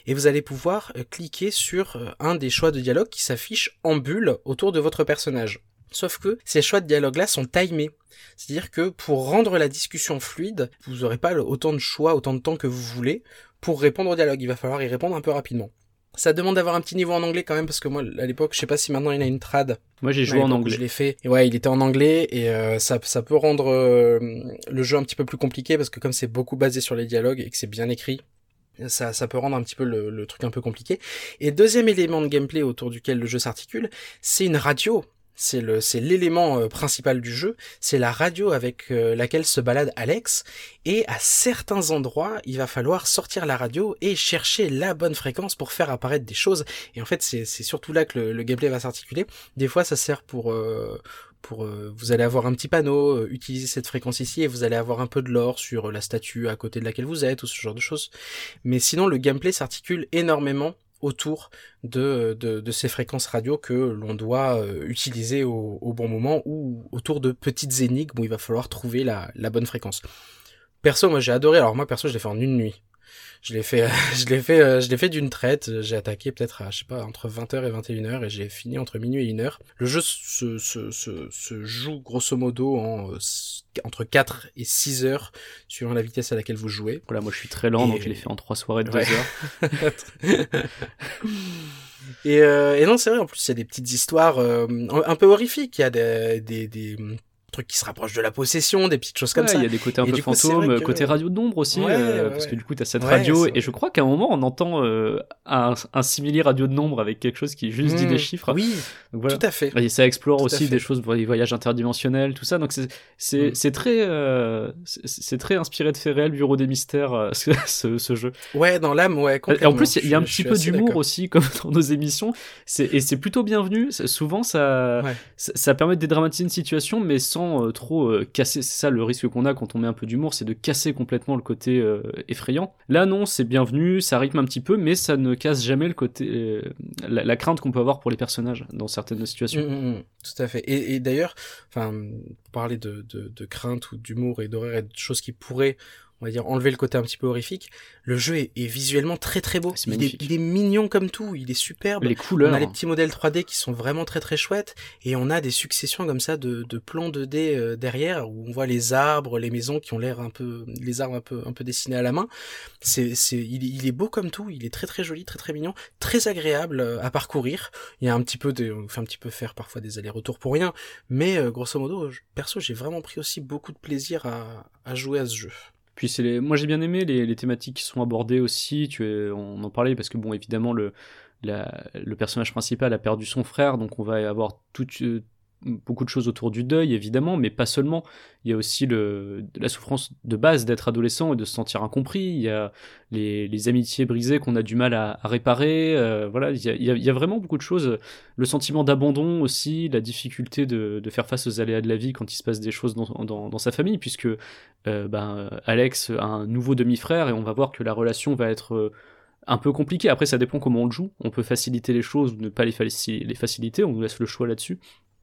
et vous allez pouvoir euh, cliquer sur euh, un des choix de dialogue qui s'affiche en bulle autour de votre personnage. Sauf que ces choix de dialogue-là sont timés. C'est-à-dire que pour rendre la discussion fluide, vous n'aurez pas autant de choix, autant de temps que vous voulez pour répondre au dialogue. Il va falloir y répondre un peu rapidement. Ça demande d'avoir un petit niveau en anglais quand même, parce que moi, à l'époque, je sais pas si maintenant il a une trad.
Moi j'ai joué en anglais.
Je l'ai fait. Et ouais, il était en anglais et euh, ça, ça peut rendre euh, le jeu un petit peu plus compliqué parce que comme c'est beaucoup basé sur les dialogues et que c'est bien écrit, ça, ça peut rendre un petit peu le, le truc un peu compliqué. Et deuxième élément de gameplay autour duquel le jeu s'articule, c'est une radio. C'est le, c'est l'élément euh, principal du jeu. C'est la radio avec euh, laquelle se balade Alex. Et à certains endroits, il va falloir sortir la radio et chercher la bonne fréquence pour faire apparaître des choses. Et en fait, c'est, c'est surtout là que le, le gameplay va s'articuler. Des fois, ça sert pour, euh, pour, vous allez avoir un petit panneau, euh, utiliser cette fréquence ici et vous allez avoir un peu de l'or sur la statue à côté de laquelle vous êtes ou ce genre de choses. Mais sinon, le gameplay s'articule énormément autour de, de, ces fréquences radio que l'on doit euh, utiliser au, au bon moment ou autour de petites énigmes où il va falloir trouver la, la bonne fréquence. Perso, moi j'ai adoré. Alors moi perso, je l'ai fait en une nuit. Je l'ai fait, je l'ai fait, euh, je l'ai fait d'une traite. J'ai attaqué peut-être à, je sais pas, entre 20h et 21h et j'ai fini entre minuit et 1h. Le jeu se, se, se, se joue grosso modo en, euh, entre 4 et 6 heures suivant la vitesse à laquelle vous jouez.
Voilà, moi je suis très lent,
Et-
donc je l'ai fait en trois soirées de
Ouais.
heures.
et, euh, et non, c'est vrai, en plus, il y a des petites histoires euh, un peu horrifiques. Il y a des, des, des trucs qui se rapprochent de la possession, des petites choses comme
Ouais,
ça.
Il y a des côtés un
Et
peu fantômes,
que-
côté radio d'ombre aussi,
Ouais,
euh,
ouais,
parce que du coup, tu as cette radio, et je crois qu'à un moment, on entend euh, un, un simili radio de nombre avec quelque chose qui juste dit
Hmm,
des chiffres.
Oui,
Donc voilà.
tout à fait.
Et ça explore
Tout
aussi des choses les voyages interdimensionnels, tout ça. Donc c'est c'est
Mm.
c'est très euh, c'est très inspiré de réels, Bureau des mystères, ce, jeu.
Ouais, dans l'âme, ouais.
Et en plus, il y a- il y, a un petit peu d'humour aussi, comme dans nos émissions. Et c'est plutôt bienvenu. Souvent, ça, ça ça permet de dédramatiser une situation, mais sans euh, trop euh, casser. C'est ça le risque qu'on a quand on met un peu d'humour, c'est de casser complètement le côté euh, effrayant. Là, non, c'est bienvenu, ça rythme un petit peu, mais ça ne casse jamais le côté la, crainte qu'on peut avoir pour les personnages dans certaines situations.
Mm, mm, mm, tout à fait. Et, d'ailleurs, enfin, parler de crainte ou d'humour et d'horreur et de choses qui pourraient, on va dire, enlever le côté un petit peu horrifique, le jeu est, est visuellement très très beau. Il est,
magnifique.
il est mignon comme tout, il est superbe.
Les
On
couleurs.
a les petits modèles 3D qui sont vraiment très très chouettes et on a des successions comme ça de, de plans 2D euh, derrière où on voit les arbres, les maisons qui ont l'air un peu, les arbres un peu un peu dessinés à la main. C'est c'est il, est- il est beau comme tout, il est très très joli, très très mignon, très agréable euh, à parcourir. Il y a un petit peu de, on fait un petit peu faire parfois des allers-retours pour rien, mais euh, grosso modo, perso, j'ai vraiment pris aussi beaucoup de plaisir à, à jouer à ce jeu.
Puis c'est moi j'ai bien aimé les, thématiques qui sont abordées aussi. Tu es... on en parlait parce que bon évidemment le personnage principal a perdu son frère, donc on va avoir toute euh, beaucoup de choses autour du deuil évidemment, mais pas seulement. Il y a aussi le la souffrance de base d'être adolescent et de se sentir incompris. Il y a les, amitiés brisées qu'on a du mal à, réparer. euh, voilà, il y, a, vraiment beaucoup de choses. Le sentiment d'abandon aussi, la difficulté de, faire face aux aléas de la vie quand il se passe des choses dans, sa famille, puisque euh, ben, Alex a un nouveau demi-frère et on va voir que la relation va être euh, un peu compliquée. Après, ça dépend comment on le joue. On peut faciliter les choses ou ne pas les, les faciliter. On nous laisse le choix là-dessus.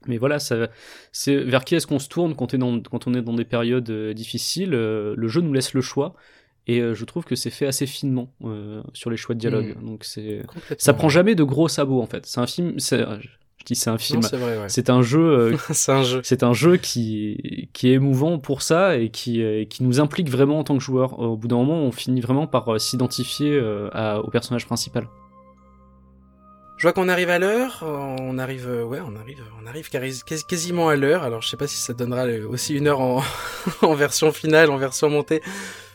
Mais voilà, c'est vers qui est-ce qu'on se tourne quand, on est dans, quand on est dans des périodes euh, difficiles. euh, le jeu nous laisse le choix. Et euh, je trouve que c'est fait assez finement euh, sur les choix de dialogue. Donc c'est, ça prend jamais de gros sabots en fait. C'est un film. Je dis c'est un film.
c'est ouais.
Un jeu euh,
C'est un jeu.
c'est un jeu qui, qui est émouvant pour ça et qui, euh, qui nous implique vraiment en tant que joueur. Au bout d'un moment, on finit vraiment par s'identifier au personnage principal.
Je vois qu'on arrive à l'heure, on arrive, euh, ouais, on arrive, on arrive quasi- quasi- quasiment à l'heure. Alors je sais pas si ça donnera euh, aussi une heure en, en version finale, en version montée,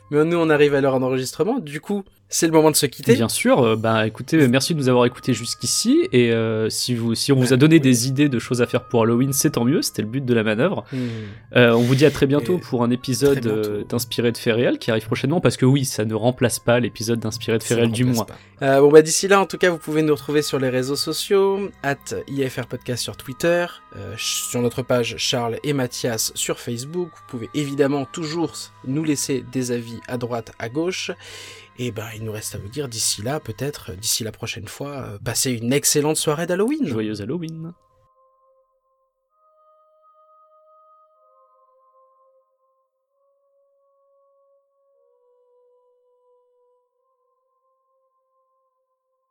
mais nous on arrive à l'heure en enregistrement. Du coup, c'est le moment de se quitter.
Bien sûr, euh, bah écoutez, euh, merci de nous avoir écoutés jusqu'ici et euh, si vous si on vous a donné des idées de choses à faire pour Halloween, c'est tant mieux, c'était le but de la manœuvre. Euh, on vous dit à très bientôt
Et
pour un épisode euh, d'Inspiré de réels qui arrive prochainement parce que oui, ça ne remplace pas l'épisode d'Inspiré de
ne
du mois.
bon bah d'ici là, en tout cas, vous pouvez nous retrouver sur les réseaux sociaux, at IFR Podcast sur Twitter, sur notre page Charles et Mathias sur Facebook. Vous pouvez évidemment toujours nous laisser des avis à droite, à gauche. Et ben il nous reste à vous dire d'ici là, peut-être, d'ici la prochaine fois, euh, passez une excellente soirée d'Halloween.
Joyeux Halloween.